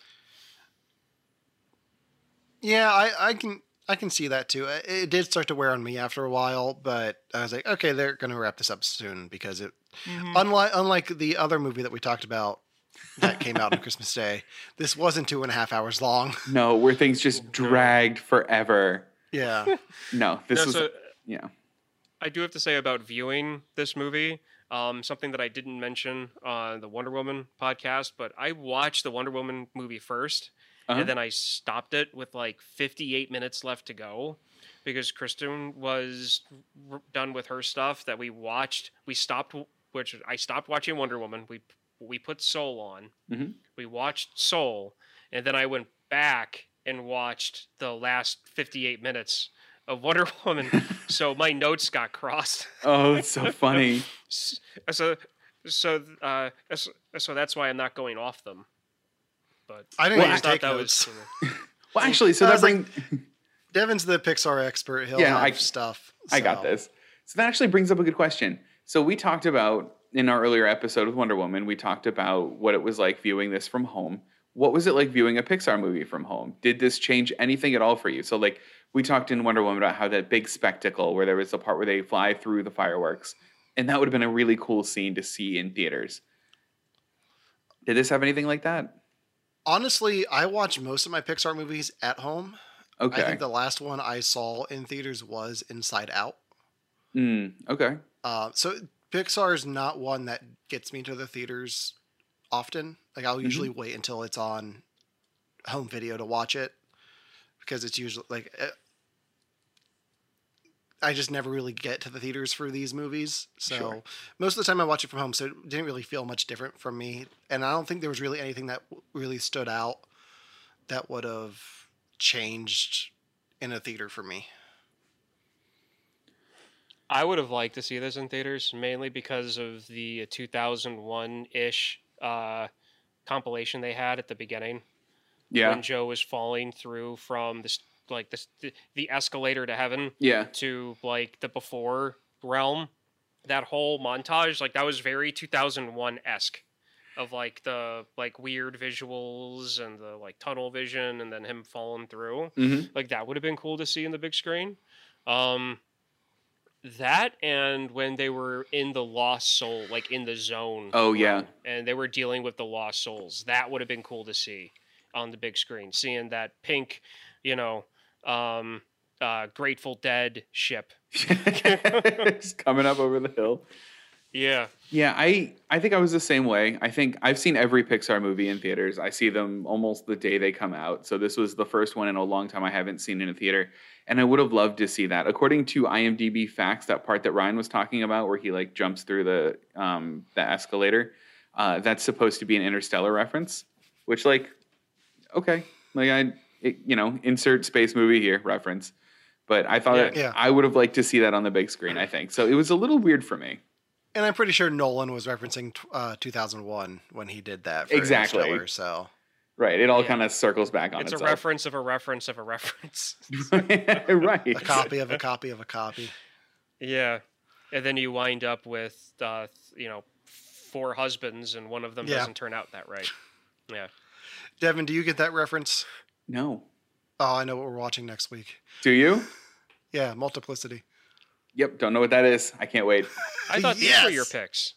Yeah, I, I can I can see that too. It, it did start to wear on me after a while, but I was like, okay, they're gonna wrap this up soon because it Mm-hmm. unlike unlike the other movie that we talked about that came out on Christmas Day. This wasn't two and a half hours long. <laughs> No, where things just <laughs> dragged forever. Yeah. <laughs> No, this No, was so- yeah. I do have to say about viewing this movie, um, something that I didn't mention on the Wonder Woman podcast, but I watched the Wonder Woman movie 1st Uh-huh. and then I stopped it with like 58 minutes left to go because Kristen was r- done with her stuff that we watched. We stopped, which I stopped watching Wonder Woman. We we put Soul on. Mhm. We watched Soul, and then I went back and watched the last 58 minutes of Wonder <laughs> Woman. <laughs> so my notes got crossed. Oh, it's so funny. <laughs> So so uh so, so that's why I'm not going off them. But I didn't I even just thought take that notes. was you <laughs> know, Well, actually, so that was like, brings Devin's the Pixar expert. He'll Yeah, have I- stuff. I got this. So that actually brings up a good question. So we talked about in our earlier episode with Wonder Woman, we talked about what it was like viewing this from home. What was it like viewing a Pixar movie from home? Did this change anything at all for you? So like we talked in Wonder Woman about how that big spectacle where there was the part where they fly through the fireworks, and that would have been a really cool scene to see in theaters. Did this have anything like that? Honestly, I watch most of my Pixar movies at home. Okay. I think the last one I saw in theaters was Inside Out. Mm, okay. Uh, so Pixar is not one that gets me to the theaters often. Like I'll usually wait until it's on home video to watch it because it's usually like eh, I just never really get to the theaters for these movies. So Sure. most of the time I watch it from home, so it didn't really feel much different from me. And I don't think there was really anything that really stood out that would have changed in a theater for me. I would have liked to see this in theaters mainly because of the 2001 ish uh, compilation they had at the beginning Yeah. when Joe was falling through from this like the, the escalator to heaven Yeah. to like the before realm. That whole montage, like that was very 2001 esque, of like the like weird visuals and the like tunnel vision, and then him falling through. Mhm. Like that would have been cool to see in the big screen. Um, that and when they were in the lost soul, like in the zone. Oh, yeah. and they were dealing with the lost souls. That would have been cool to see on the big screen, seeing that pink, you know, um, uh, Grateful Dead ship. It's <laughs> coming up over the hill. Yeah, Yeah, I I think I was the same way. I think I've seen every Pixar movie in theaters. I see them almost the day they come out. So this was the first one in a long time I haven't seen in a theater, and I would have loved to see that. According to IMDb facts, that part that Ryan was talking about, where he like jumps through the um the escalator, uh, that's supposed to be an Interstellar reference. Which like, okay, like I it, you know insert space movie here reference. But I thought Yeah. that Yeah. I would have liked to see that on the big screen. I think so. It was a little weird for me. And I'm pretty sure Nolan was referencing uh, 2001 when he did that. For Exactly. Interstellar, So Right. It all Yeah. kind of circles back on it's a reference of a reference of a reference. <laughs> <laughs> right. a copy of a copy of a copy. yeah, and then you wind up with uh, you know four husbands, and one of them Yeah. doesn't turn out that right. Yeah. Devin, do you get that reference? No. Oh, I know what we're watching next week. Do you? Yeah, Multiplicity. Yep. Don't know what that is. I can't wait. <laughs> I thought these were your picks.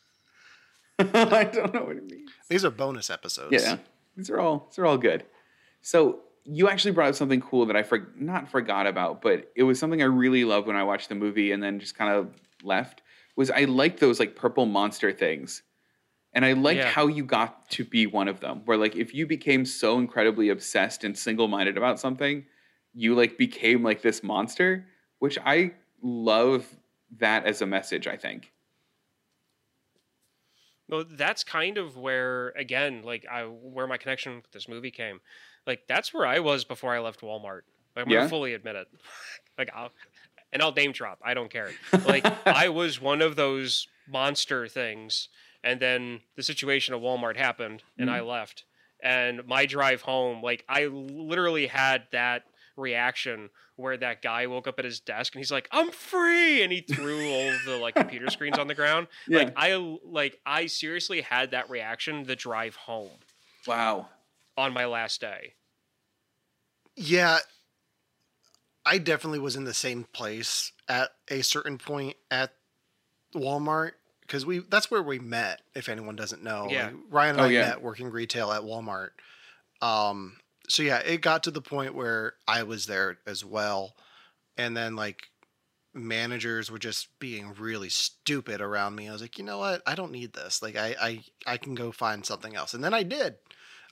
<laughs> I don't know what it means. These are bonus episodes. Yeah. These are all these are all good. So you actually brought up something cool that I for, not forgot about, but it was something I really loved when I watched the movie and then just kind of left. Was I liked those like purple monster things. And I liked Yeah. how you got to be one of them. Where like if you became so incredibly obsessed and single-minded about something, you like became like this monster, which I love that as a message, I think. Well, that's kind of where, again, like I where my connection with this movie came. Like that's where I was before I left Walmart. Like, I'm Yeah? gonna fully admit it. <laughs> Like I'll, and I'll name drop. I don't care. <laughs> Like I was one of those monster things, and then the situation at Walmart happened, and I mm. left. And my drive home, like I literally had that reaction where that guy woke up at his desk and he's like, "I'm free," and he threw all the like computer <laughs> screens on the ground. Like I like I seriously had that reaction the drive home Wow. on my last day. Yeah, I definitely was in the same place at a certain point at Walmart because we that's where we met. If anyone doesn't know, Yeah. Like, Ryan and Oh, I yeah. met working retail at Walmart. Um, so yeah, it got to the point where I was there as well, and then like managers were just being really stupid around me. I was like, you know what? I don't need this. Like, I I I can go find something else, and then I did.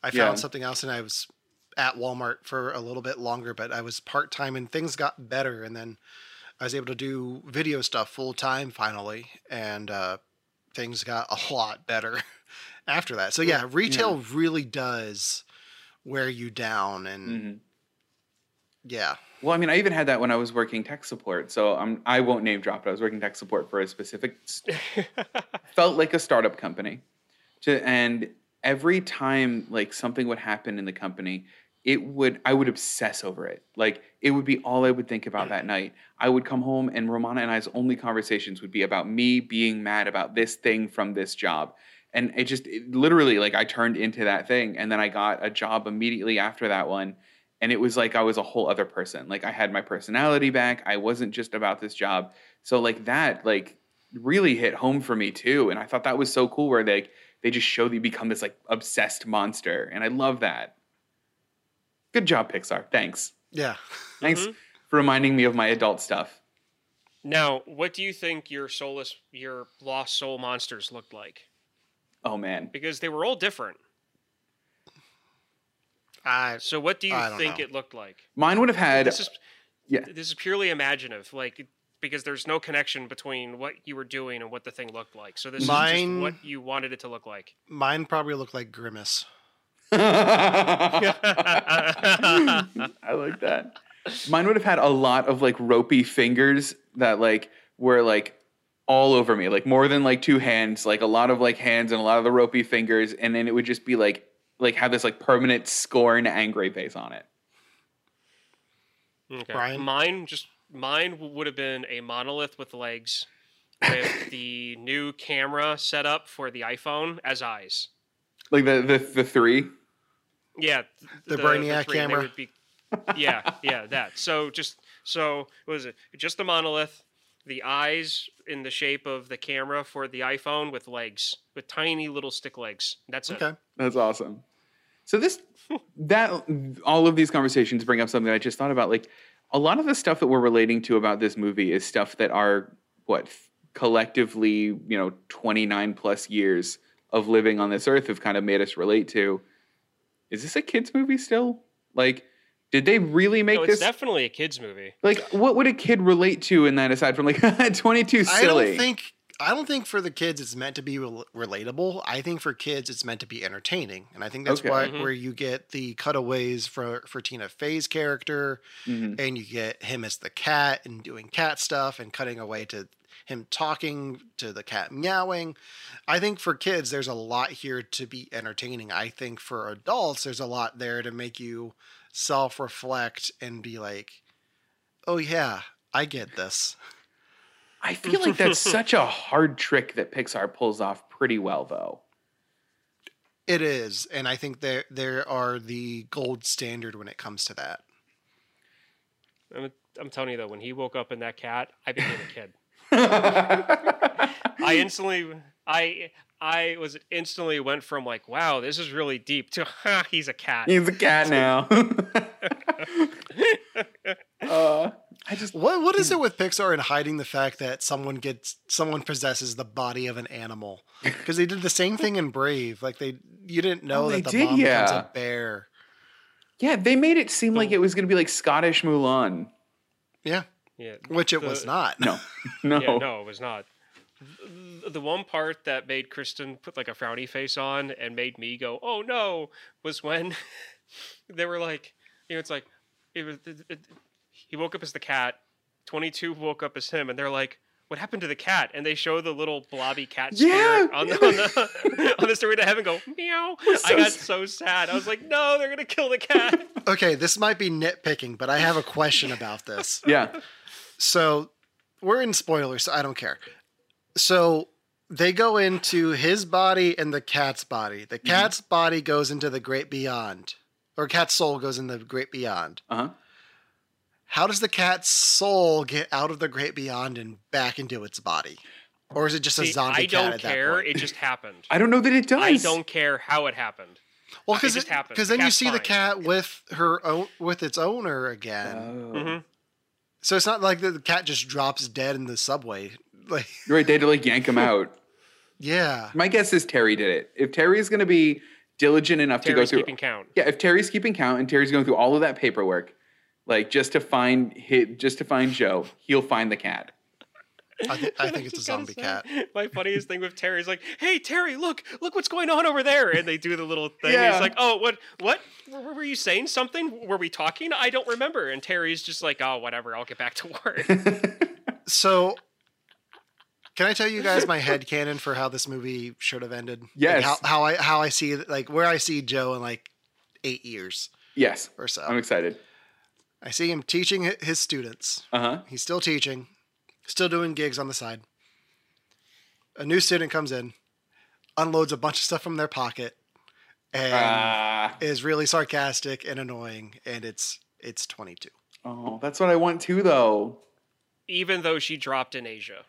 I found Yeah. something else, and I was at Walmart for a little bit longer, but I was part time, and things got better, and then I was able to do video stuff full time finally, and uh, things got a lot better <laughs> after that. So yeah, retail really does wear you down, and Mhm. yeah, Well, I mean, I even had that when I was working tech support. So I'm, I won't name drop, but I was working tech support for a specific, <laughs> felt like a startup company. To, and every time like something would happen in the company, it would, I would obsess over it. Like it would be all I would think about that <clears throat> night. I would come home and Romana and I's only conversations would be about me being mad about this thing from this job. And it just it literally like I turned into that thing. And then I got a job immediately after that one and it was like I was a whole other person. Like I had my personality back. I wasn't just about this job. So like that like really hit home for me too. And I thought that was so cool where they they just show that you become this like obsessed monster. And I love that. Good job, Pixar. Thanks. yeah. Thanks mm-hmm. for reminding me of my adult stuff. Now, what do you think your soulless, your lost soul monsters looked like? Oh man. Because they were all different. I So, what do you think know. it looked like? Mine would have had This is yeah. this is purely imaginative, like because there's no connection between what you were doing and what the thing looked like. So this is Mine- just what you wanted it to look like. mine probably looked like Grimace. <laughs> I like that. Mine would have had a lot of like ropey fingers that like were like all over me, like more than like two hands, like a lot of like hands and a lot of the ropey fingers, and then it would just be like like have this like permanent scorn angry face on it. Okay. Brian? Mine just mine would have been a monolith with legs, with <laughs> the new camera set up for the iPhone as eyes. Like the the the three. Yeah, th- The Brainiac three, and they camera? would be- yeah, yeah, that. So just so what was it? Just the monolith, the eyes in the shape of the camera for the iPhone with legs, with tiny little stick legs. That's it. Okay. That's awesome. So this that all of these conversations bring up something I just thought about. Like a lot of the stuff that we're relating to about this movie is stuff that are what collectively, you know, 29 plus years of living on this earth have kind of made us relate to. Is this a kids movie still? Like did they really make No, it's this definitely a kids movie. like what would a kid relate to in that aside from like <laughs> 22 silly? I don't think I don't think for the kids it's meant to be rel- relatable. I think for kids it's meant to be entertaining, and I think that's Okay. why Mhm. where you get the cutaways for for Tina Fey's character, Mhm. and you get him as the cat and doing cat stuff and cutting away to him talking to the cat meowing. I think for kids there's a lot here to be entertaining. I think for adults there's a lot there to make you self-reflect and be like, "Oh yeah, I get this." <laughs> I feel like that's <laughs> such a hard trick that Pixar pulls off pretty well though. It is, and I think there there are the gold standard when it comes to that. I'm, I'm telling you though, when he woke up in that cat, I became a kid. <laughs> I instantly, I, I was instantly went from like, wow, this is really deep to, ha, he's a cat. He's a cat now. <laughs> uh, I just What what is hmm. it with Pixar and hiding the fact that someone gets someone possesses the body of an animal? <laughs> Because they did the same thing in Brave. Like they you didn't oh, know Oh, they that the did, mom becomes yeah. a bear. yeah, they made it seem like it was going to be like Scottish Mulan. Yeah, Yeah, which it The- was not. No, <laughs> no, yeah, no, it was not. The- The one part that made Kristen put like a frowny face on and made me go, "Oh no," was when <laughs> they were like, you know, it's like it was. It, it- he woke up as the cat. Twenty two woke up as him, and they're like, "What happened to the cat?" And they show the little blobby cat Yeah, on the on the, <laughs> on the story to heaven go meow. I got so sad. I was like, "No, they're gonna kill the cat." <laughs> Okay, this might be nitpicking, but I have a question about this. <laughs> yeah, So we're in spoilers, so I don't care. So they go into his body and the cat's body. The cat's body goes into the great beyond, or cat's soul goes in the great beyond. uh huh. How does the cat's soul get out of the great beyond and back into its body? or is it just a See, zombie I cat don't at care. that point? It just happened. I don't know that it does. I don't care how it happened. well, it because happened. because The then you cat's see the cat with her own with its owner again. Oh. Mhm. So it's not like the, the cat just drops dead in the subway. <laughs> Like, Right, they had to like yank him out. yeah, My guess is Terry did it. If Terry is going to be diligent enough to go through, keeping count. yeah, if Terry's keeping count and Terry's going through all of that paperwork, like just to find hit, just to find Joe, he'll find the cat. I, th- I think it's a <laughs> zombie say, cat. My funniest thing with Terry is like, "Hey Terry, look, look what's going on over there," and they do the little thing. Yeah. He's like, "Oh, what, what? Were were you saying something? Were we talking? I don't remember." And Terry's just like, "Oh, whatever. I'll get back to work." <laughs> So, can I tell you guys my head canon for how this movie should have ended? Like, Yes. how, how I how I see like where I see Joe in like eight years Yes, or so. I'm excited. I see him teaching his students. Uh huh. He's still teaching, still doing gigs on the side. A new student comes in, unloads a bunch of stuff from their pocket, and Ah, is really sarcastic and annoying. And it's it's 22. oh, that's what I want too, though. Even though she dropped in Asia.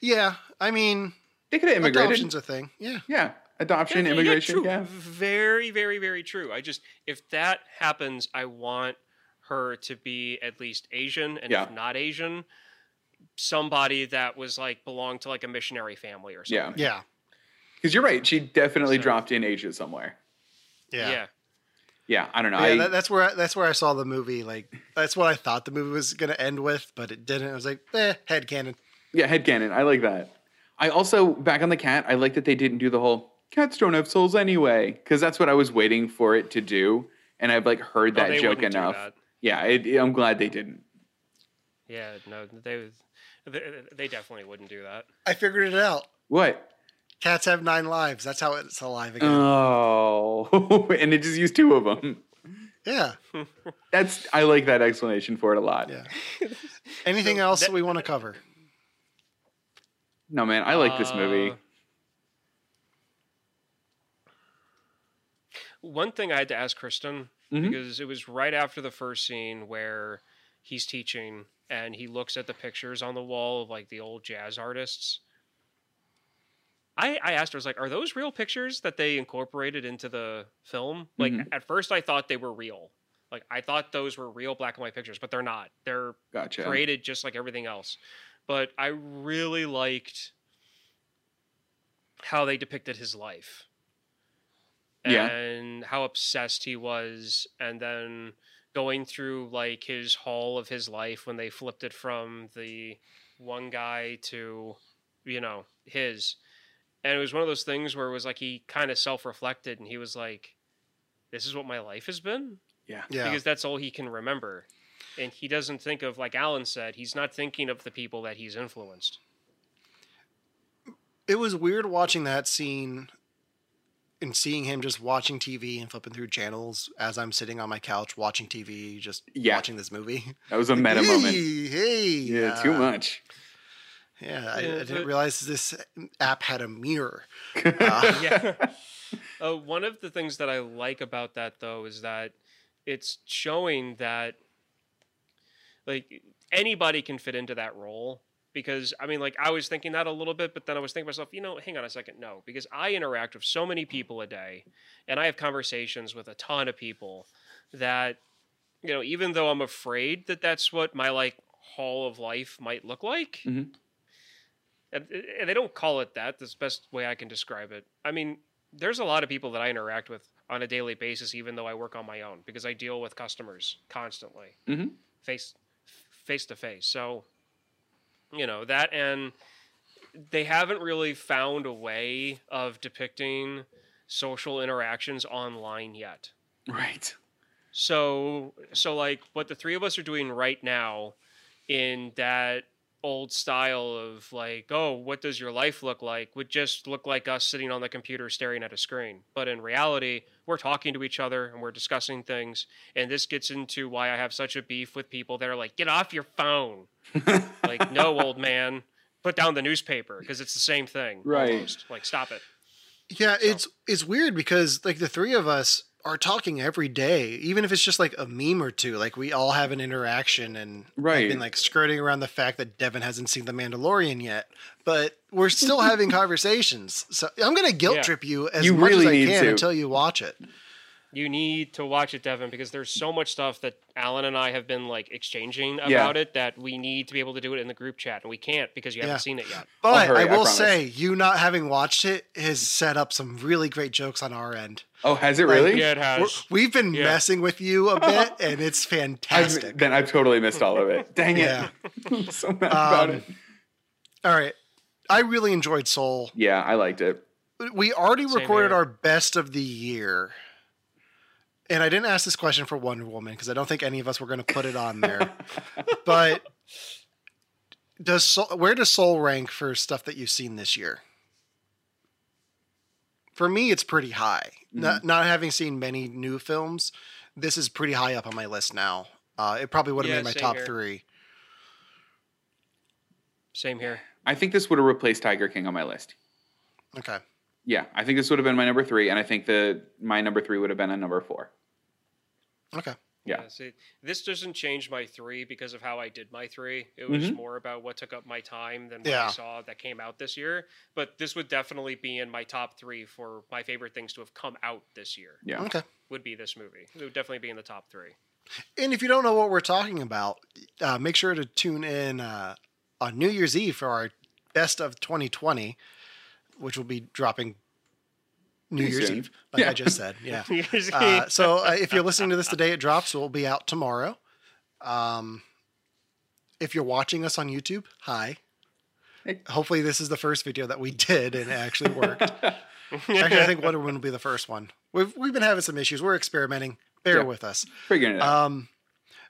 Yeah, I mean, They could have immigrated. adoption's a thing. Yeah, Yeah, adoption, Yeah, yeah, immigration. true. Yeah, Very, very, very true. I just if that happens, I want her to be at least Asian, and Yeah. if not Asian, somebody that was like belonged to like a missionary family or something. yeah, Because you're right. She definitely So- dropped in Asia somewhere. yeah. yeah. Yeah, I don't know. Yeah, I, that, that's where I, that's where I saw the movie. Like that's what I thought the movie was gonna end with, but it didn't. I was like, eh, head canon. Yeah, headcanon. I like that. I also, back on the cat, I like that they didn't do the whole cats don't have souls anyway, because that's what I was waiting for it to do. And I've like heard No, that they joke wouldn't do enough. that. Yeah, it, I'm glad they didn't. Yeah, no, they they, they definitely wouldn't do that. I figured it out. What? Cats have nine lives. That's how it's alive again. Oh, <laughs> and it just used two of them. yeah, <laughs> That's I like that explanation for it a lot. yeah. Anything else that- we want to cover? No, man, I like this movie. Uh, One thing I had to ask Kristen Mhm. because it was right after the first scene where he's teaching and he looks at the pictures on the wall of like the old jazz artists. I, I asked her, I was like, are those real pictures that they incorporated into the film? Like, Mhm. at first I thought they were real. Like, I thought those were real black and white pictures, but they're not. They're Gotcha. created just like everything else. But I really liked how they depicted his life. Yeah. And how obsessed he was and then going through like his hall of his life when they flipped it from the one guy to you know, his. And it was one of those things where it was like he kind of self-reflected and he was like this is what my life has been Yeah. Yeah, because that's all he can remember. And he doesn't think of, like Alan said, he's not thinking of the people that he's influenced. it was weird watching that scene and seeing him just watching TV and flipping through channels as I'm sitting on my couch watching TV, just Yeah. watching this movie. That was a meta moment. Hey, hey, Yeah, too uh, much. Yeah, I, I didn't realize this app had a mirror. <laughs> yeah. <laughs> Uh, one of the things that I like about that, though, is that it's showing that, like, anybody can fit into that role. Because, I mean, like, I was thinking that a little bit, but then I was thinking to myself, you know, hang on a second. No, because I interact with so many people a day, and I have conversations with a ton of people that, you know, even though I'm afraid that that's what my, like, hall of life might look like, Mhm. and, and they don't call it that. That's the best way I can describe it. I mean, there's a lot of people that I interact with on a daily basis, even though I work on my own, because I deal with customers constantly, Mhm. face face to face. So, you know that, and they haven't really found a way of depicting social interactions online yet. Right. So so like what the three of us are doing right now in that old style of like, oh, what does your life look like would just look like us sitting on the computer staring at a screen. But in reality, we're talking to each other and we're discussing things. And this gets into why I have such a beef with people that are like, get off your phone. like, no, <laughs> old man, put down the newspaper because it's the same thing. Right. Almost. Like, stop it. Yeah, it's it's weird because like the three of us are talking every day, even if it's just like a meme or two. Like we all have an interaction, and I've Right. been like skirting around the fact that Devin hasn't seen The Mandalorian yet, but we're still having conversations. So I'm gonna guilt Yeah. trip you as You much really as I can to. until you watch it. You need to watch it, Devin, because there's so much stuff that Alan and I have been like exchanging Yeah. about it that we need to be able to do it in the group chat, and we can't because you haven't seen it yet. But hurry, I I will promise. say, you not having watched it has set up some really great jokes on our end. Oh, has it Like, really? Yeah, it We're- has. We've been Yeah. messing with you a bit, and it's <laughs> fantastic. I've, then I've totally missed all of it. Dang it. Yeah. I'm <laughs> so mad about Um, it. All right. I really enjoyed Soul. Yeah, I liked it. We already Same recorded here. our best of the year. And I didn't ask this question for Wonder Woman because I don't think any of us were going to put it on there. <laughs> but does Soul, where does Soul rank for stuff that you've seen this year? For me, it's pretty high. Mm-hmm. Not, not having seen many new films, this is pretty high up on my list now. Uh, it probably would have Yeah, made my top here. three. Same here. I think this would have replaced Tiger King on my list. Okay. Yeah, I think this would have been my number three, and I think that my number three would have been a number four. Okay. Yeah. see, this doesn't change my three because of how I did my three. It was Mhm. more about what took up my time than what Yeah. I saw that came out this year. But this would definitely be in my top three for my favorite things to have come out this year. Yeah. Okay. Would be this movie. It would definitely be in the top three. And if you don't know what we're talking about, uh, make sure to tune in uh, on New Year's Eve for our best of 2020, which will be dropping New Year's. Eve, like Yeah. I just said. Yeah. <laughs> Uh, so uh, if you're listening to this the day it drops, it will be out tomorrow. Um, if you're watching us on YouTube, hi. Hopefully, this is the first video that we did and it actually worked. <laughs> Actually, I think Wonder Woman will be the first one. We've we've been having some issues. We're experimenting. Bear Yeah. with us. Figuring it out. Um,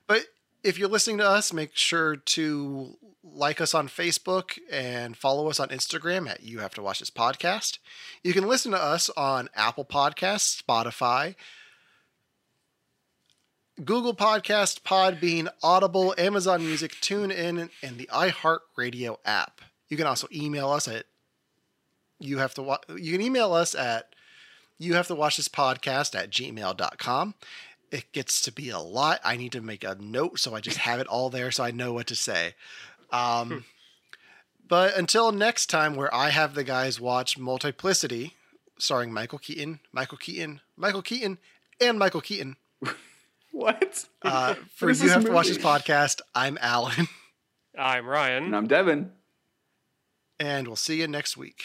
but if you're listening to us, make sure to like us on Facebook and follow us on Instagram at You Have to Watch This Podcast. You can listen to us on Apple Podcasts, Spotify, Google Podcast, Podbean, Audible, Amazon Music, TuneIn, and the iHeartRadio app. You can also email us at you have to watch you can email us at you have to watch this podcast at gmail.com it gets to be a lot i need to make a note so i just have it all there so i know what to say um, but until next time where i have the guys watch multiplicity starring michael keaton michael keaton michael keaton and michael keaton <laughs> what? uh, <laughs> for What is you this have to watch this podcast i'm alan I'm Ryan. And I'm Devin. and we'll see you next week